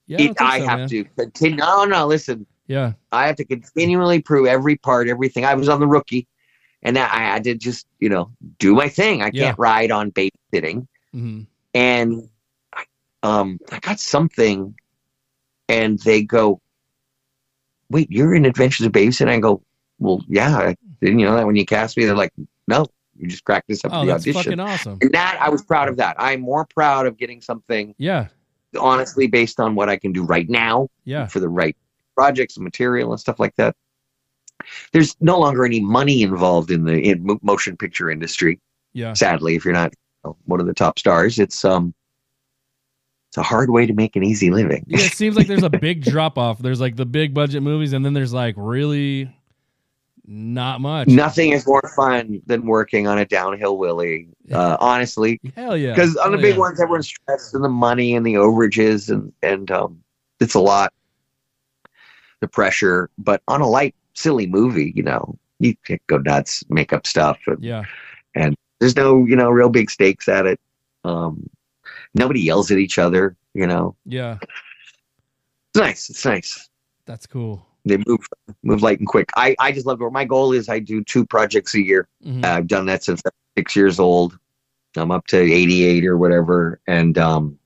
A: yeah,
B: it- I
A: so,
B: have
A: man.
B: to continue. No, no, listen.
A: Yeah.
B: I have to continually prove every part, everything. I was on the rookie, and I had to just, you know, do my thing. I
A: Yeah.
B: can't ride on babysitting.
A: hmm
B: And I, um, I got something, and they go, "Wait, you're in Adventures of Babysitting?" I go, "Well, yeah. I- Didn't you know that when you cast me?" They're like, "No, you just cracked this up
A: Oh,
B: for the
A: that's
B: audition."
A: fucking awesome.
B: And that I was proud of that. I'm more proud of getting something
A: Yeah.
B: honestly based on what I can do right now
A: Yeah.
B: for the right projects and material and stuff like that. There's no longer any money involved in the in motion picture industry.
A: Yeah.
B: Sadly, if you're not you know, one of the top stars, it's um, it's a hard way to make an easy living.
A: Yeah, it seems like there's a big drop off. There's like the big budget movies, and then there's like really not much.
B: Nothing is more fun than working on a downhill Willie. Uh, honestly,
A: Hell yeah.
B: because on the big
A: yeah.
B: ones, everyone's stressed and the money and the overages and and um, it's a lot, the pressure. But on a light, silly movie, you know, you can go nuts, make up stuff. And
A: Yeah.
B: And there's no you know real big stakes at it. Um, nobody yells at each other. You know,
A: Yeah.
B: it's nice. It's nice.
A: That's cool.
B: They move move light and quick. I I just love it. My goal is I do two projects a year.
A: Mhm.
B: I've done that since I'm six years old. I'm up to 88 or whatever, and um,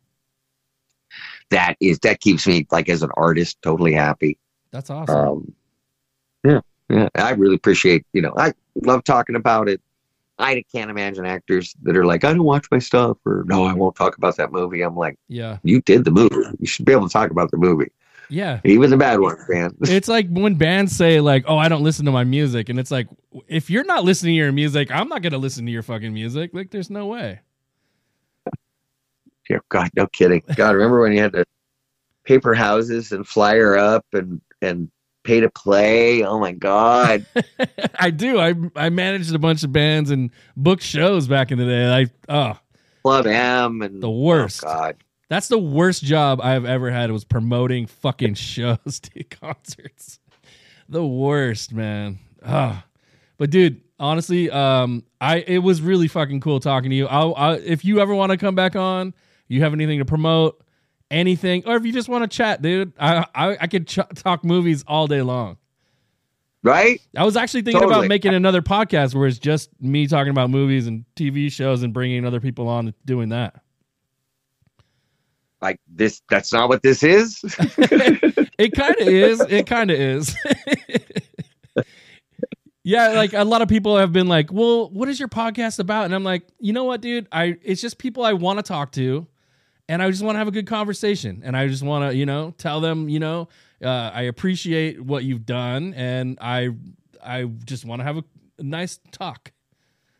B: that is that keeps me like as an artist totally happy.
A: That's awesome.
B: Um, yeah, yeah. I really appreciate. You know, I love talking about it. I can't imagine actors that are like, I don't watch my stuff, or no, I won't talk about that movie. I'm like,
A: yeah.
B: you did the movie. You should be able to talk about the movie,
A: Yeah.
B: even the bad ones, man.
A: It's like when bands say like, "Oh, I don't listen to my music," and it's like, if you're not listening to your music, I'm not gonna listen to your fucking music. Like, there's no way.
B: Yeah, God, no kidding. God, remember when you had to paper houses and flyer up and and pay to play? Oh my God.
A: I do. I I managed a bunch of bands and booked shows back in the day. I oh,
B: Club M and
A: the worst.
B: Oh God.
A: That's the worst job I've ever had was promoting fucking shows to concerts. The worst, man. Ah. But dude, honestly, um, I it was really fucking cool talking to you. I'll, I, if you ever want to come back on, you have anything to promote, anything, or if you just want to chat, dude, I I, I could ch- talk movies all day long.
B: Right?
A: I was actually thinking about making another podcast where it's just me talking about movies and TV shows and bringing other people on and doing that.
B: Like this that's not what this is.
A: It kind of is. It kind of is. yeah, like a lot of people have been like, "Well, what is your podcast about?" And I'm like, "You know what, dude? I it's just people I want to talk to, and I just want to have a good conversation, and I just want to, you know, tell them, you know, uh, I appreciate what you've done, and I I just want to have a, a nice talk.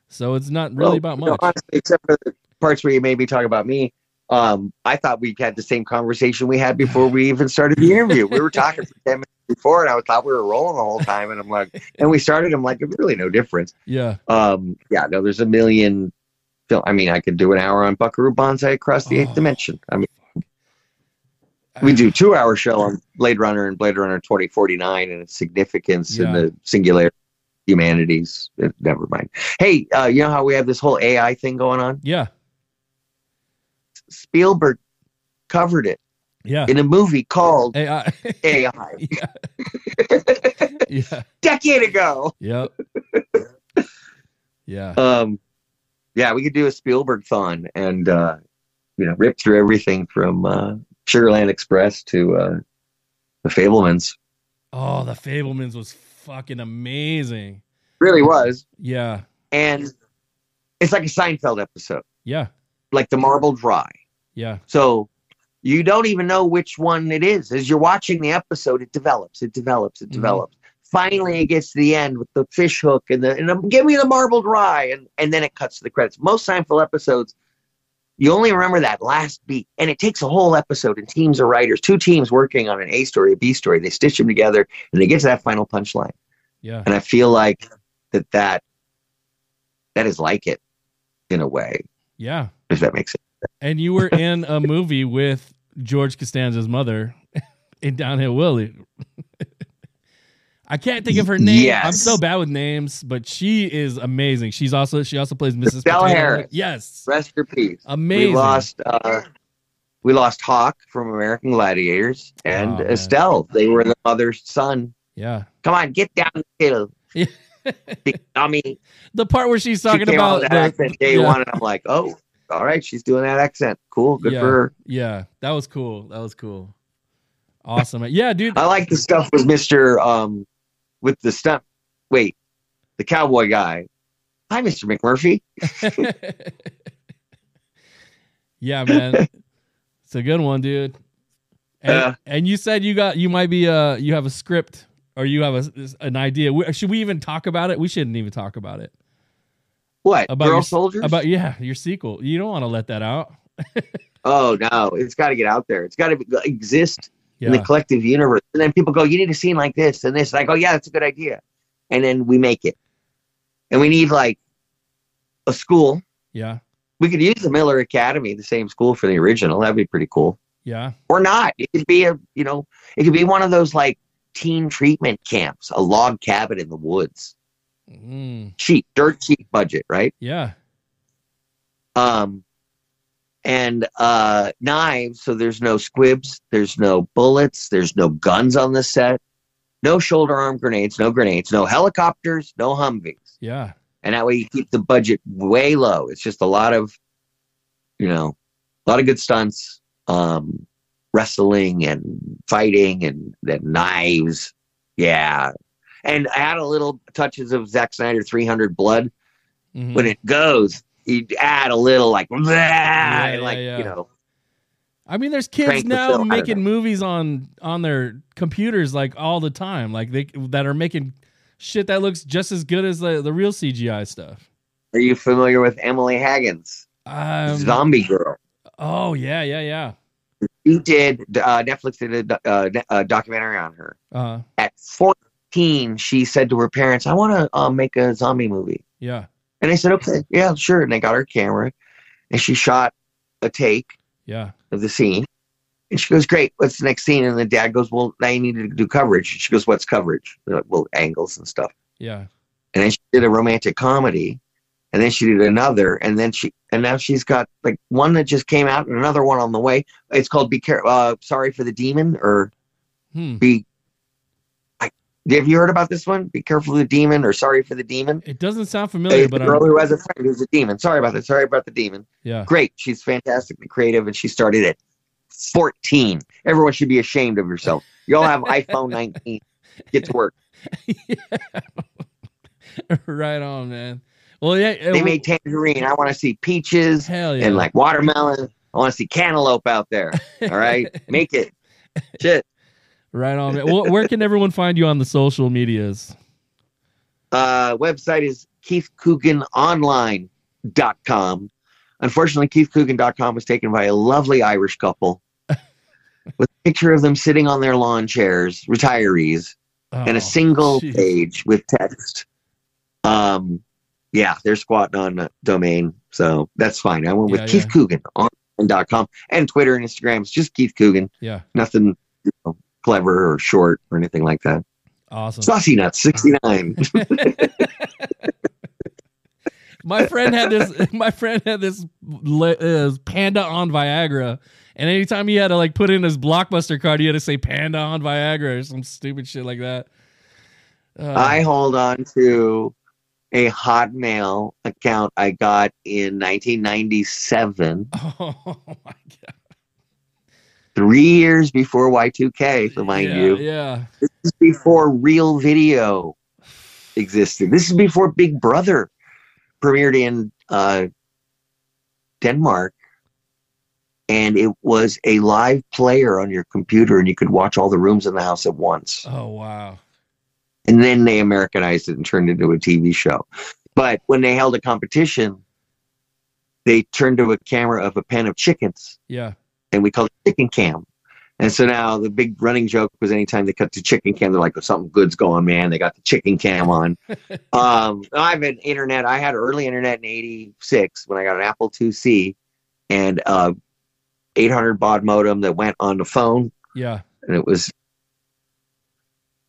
A: So it's not really
B: Well,
A: about much.
B: honestly, except for the parts where you made me talk about me. Um, I thought we had the same conversation we had before we even started the interview. We were talking for ten minutes before, and I thought we were rolling the whole time. And I'm like, and we started. I'm like, there's really no difference.
A: yeah.
B: Um, yeah, no, there's a million. fil- I mean, I could do an hour on Buckaroo Banzai across the
A: Oh.
B: eighth dimension. I mean, we do two hour show on Blade Runner and Blade Runner 2049 and its significance in
A: Yeah.
B: the singularity humanities. Never mind. Hey, uh, you know how we have this whole AI thing going on?
A: Yeah.
B: Spielberg covered it
A: Yeah.
B: in a movie called
A: AI.
B: AI
A: yeah.
B: decade ago.
A: Yep. Yeah.
B: Um, yeah, we could do a Spielberg thon and uh, you know rip through everything from uh, Sugarland Express to uh, the Fabelmans.
A: Oh, the Fabelmans was fucking amazing.
B: Really was,
A: Yeah.
B: and it's like a Seinfeld episode,
A: Yeah.
B: like the Marble Rye.
A: Yeah.
B: So you don't even know which one it is. As you're watching the episode, it develops, it develops, it
A: Mhm.
B: develops. Finally, it gets to the end with the fish hook and the and the, give me the marbled rye, and and then it cuts to the credits. Most Seinfeld episodes, you only remember that last beat, and it takes a whole episode and teams of writers, two teams working on an A story, a B story. They stitch them together, and they get to that final punchline.
A: Yeah.
B: And I feel like that that that is like it in a way,
A: Yeah.
B: if that makes sense.
A: And you were in a movie with George Costanza's mother in Downhill Willie. I can't think of her name.
B: Yes.
A: I'm so bad with names, but she is amazing. She's also she also plays Mrs.
B: Estelle
A: Potato
B: Harris.
A: Yes.
B: Rest in peace.
A: Amazing.
B: We lost uh, we lost Hawk from American Gladiators and
A: Oh, man.
B: Estelle. They were the mother's son.
A: Yeah.
B: Come on, get down the hill.
A: Yeah.
B: Big dummy.
A: The part where she's
B: She
A: talking about
B: out with that
A: the,
B: day
A: yeah.
B: one, and I'm like, oh, all right, she's doing that accent. Cool, good
A: yeah,
B: for her.
A: Yeah, that was cool. That was cool. Awesome. Yeah, dude.
B: I like the stuff with Mister um with the stunt. Wait, the cowboy guy. Hi, Mister McMurphy.
A: yeah, man. It's a good one, dude. And,
B: Yeah.
A: and you said you got you might be uh you have a script or you have a, an idea. Should we even talk about it? We shouldn't even talk about it.
B: What?
A: About
B: Girl
A: your-
B: soldiers?
A: About yeah, your sequel. You don't want to let that out.
B: oh no, it's got to get out there. It's got to exist in the collective universe. And then people go, you need a scene like this and this. And I go, yeah, that's a good idea. And then we make it. And we need like a school.
A: Yeah.
B: We could use the Miller Academy, the same school for the original. That'd be pretty cool.
A: Yeah.
B: Or not. It could be a, you know, it could be one of those like teen treatment camps, a log cabin in the woods.
A: Mm,
B: Cheap, dirt cheap budget, right?
A: yeah.
B: um and uh knives so there's no squibs there's no bullets there's no guns on the set no shoulder arm grenades no grenades no helicopters no humvees
A: Yeah.
B: and that way you keep the budget way low it's just a lot of you know a lot of good stunts um wrestling and fighting and then knives yeah and add a little touches of Zack Snyder 300 blood
A: Mhm.
B: when it goes, you add a little like, and like
A: yeah,
B: you know,
A: I mean, there's kids now
B: film.
A: Making movies on on their computers like all the time, like they that are making shit that looks just as good as the, the real CGI stuff.
B: are you familiar with Emily Hagins,
A: Um,
B: Zombie Girl?
A: oh yeah, yeah, yeah.
B: She did. Uh, Netflix did a, uh, a documentary on her.
A: Uh,
B: At 14, she said to her parents, "I want to um, make a zombie movie,"
A: yeah,
B: and they said, "Okay, yeah, sure." And they got her camera, and she shot a take
A: yeah,
B: of the scene. And she goes, Great, what's the next scene? And the dad goes, Well, now you need to do coverage. She goes, What's coverage? They're like, well, angles and stuff.
A: yeah.
B: and then she did a romantic comedy and then she did another and then she and now she's got like one that just came out and another one on the way it's called be care uh sorry for the demon or
A: Hmm.
B: be have you heard about this one be careful of the demon or sorry for the demon
A: It doesn't sound familiar,
B: it's
A: but
B: a girl
A: I'm,
B: who has a friend who's a demon sorry about that sorry about the demon
A: yeah,
B: great she's fantastically creative and she started at 14 everyone should be ashamed of yourself you all have iphone 19 get to work
A: right on, man. Well, yeah, it-
B: They made tangerine. I want to see peaches
A: hell yeah.
B: and like watermelon. I want to see cantaloupe out there. All right, make it. Shit.
A: Right on. Well, where can everyone find you on the social medias?
B: Uh, website is keithcooganonline.com. Unfortunately, keithcoogan.com was taken by a lovely Irish couple with a picture of them sitting on their lawn chairs, retirees, and
A: Oh,
B: a single
A: jeez.
B: page with text. Um, yeah, they're squatting on the domain, so that's fine. I went with
A: Yeah,
B: Keith Coogan on.com and Twitter and Instagram. It's just Keith Coogan.
A: Yeah,
B: Nothing you know, clever or short or anything like that.
A: awesome.
B: Saucy Nuts 69.
A: my friend had this. My friend had this uh, panda on Viagra, and anytime he had to like put in his blockbuster card, he had to say panda on Viagra or some stupid shit like that. Uh,
B: I hold on to a Hotmail account I got in 1997,
A: oh my god!
B: Three years before Y2K, so mind
A: yeah,
B: you.
A: yeah.
B: This is before real video existed. This is before Big Brother premiered in uh, Denmark. And it was a live player on your computer, and you could watch all the rooms in the house at once.
A: Oh wow!
B: And then they Americanized it and turned it into a TV show. But when they held a competition, they turned to a camera of a pen of chickens
A: Yeah,
B: and we called it chicken cam. And so now the big running joke was anytime they cut to chicken cam, they're like, "Oh, something good's going, man. They got the chicken cam on. um, I've had internet. I had early internet in '86 when I got an Apple IIc and uh, 800 baud modem that went on the phone,
A: yeah.
B: and it was,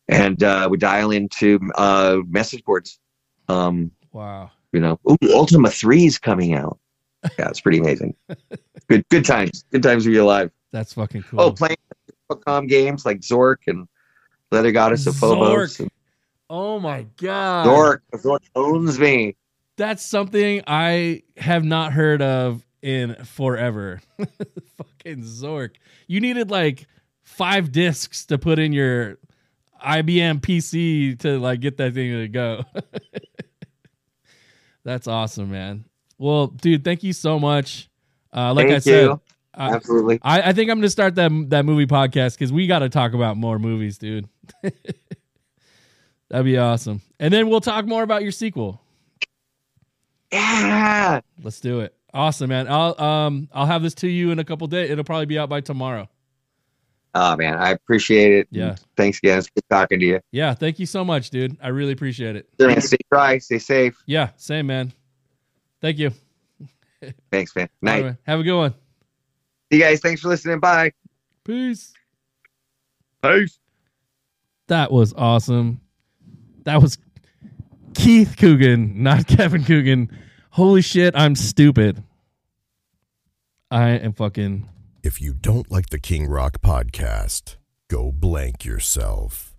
B: and uh, we dial into uh, message boards. Um,
A: Wow.
B: you know, Ooh, Ultima 3 is coming out. Yeah, it's pretty amazing. good, good times. Good times to be alive.
A: That's fucking cool.
B: Oh, playing Capcom games like Zork and Leather Goddess of Phobos.
A: Zork.
B: and
A: oh my god!
B: Zork. Zork owns me.
A: That's something I have not heard of in forever. Fucking Zork. You needed like five discs to put in your IBM PC to like get that thing to go. That's awesome, man. Well, dude, thank you so much. Uh, like
B: Thank
A: I said,
B: you. Absolutely.
A: I, I think I'm gonna start that that movie podcast because we got to talk about more movies, dude. That'd be awesome. And then we'll talk more about your sequel.
B: Yeah.
A: Let's do it. Awesome, man. I'll um I'll have this to you in a couple days. It'll probably be out by tomorrow.
B: Oh, man. I appreciate it.
A: Yeah.
B: Thanks again. It's good talking to you.
A: Yeah, thank you so much, dude. I really appreciate it.
B: Sure, man. Stay dry. Stay safe.
A: Yeah, same, man. Thank you.
B: Thanks, man. Night.
A: right, man. Have a good one.
B: See you guys. Thanks for listening. Bye.
A: Peace.
B: Peace.
A: That was awesome. That was Keith Coogan, not Kevin Coogan. Holy shit, I'm stupid. I am fucking
C: If you don't like the King Rock podcast, go blank yourself.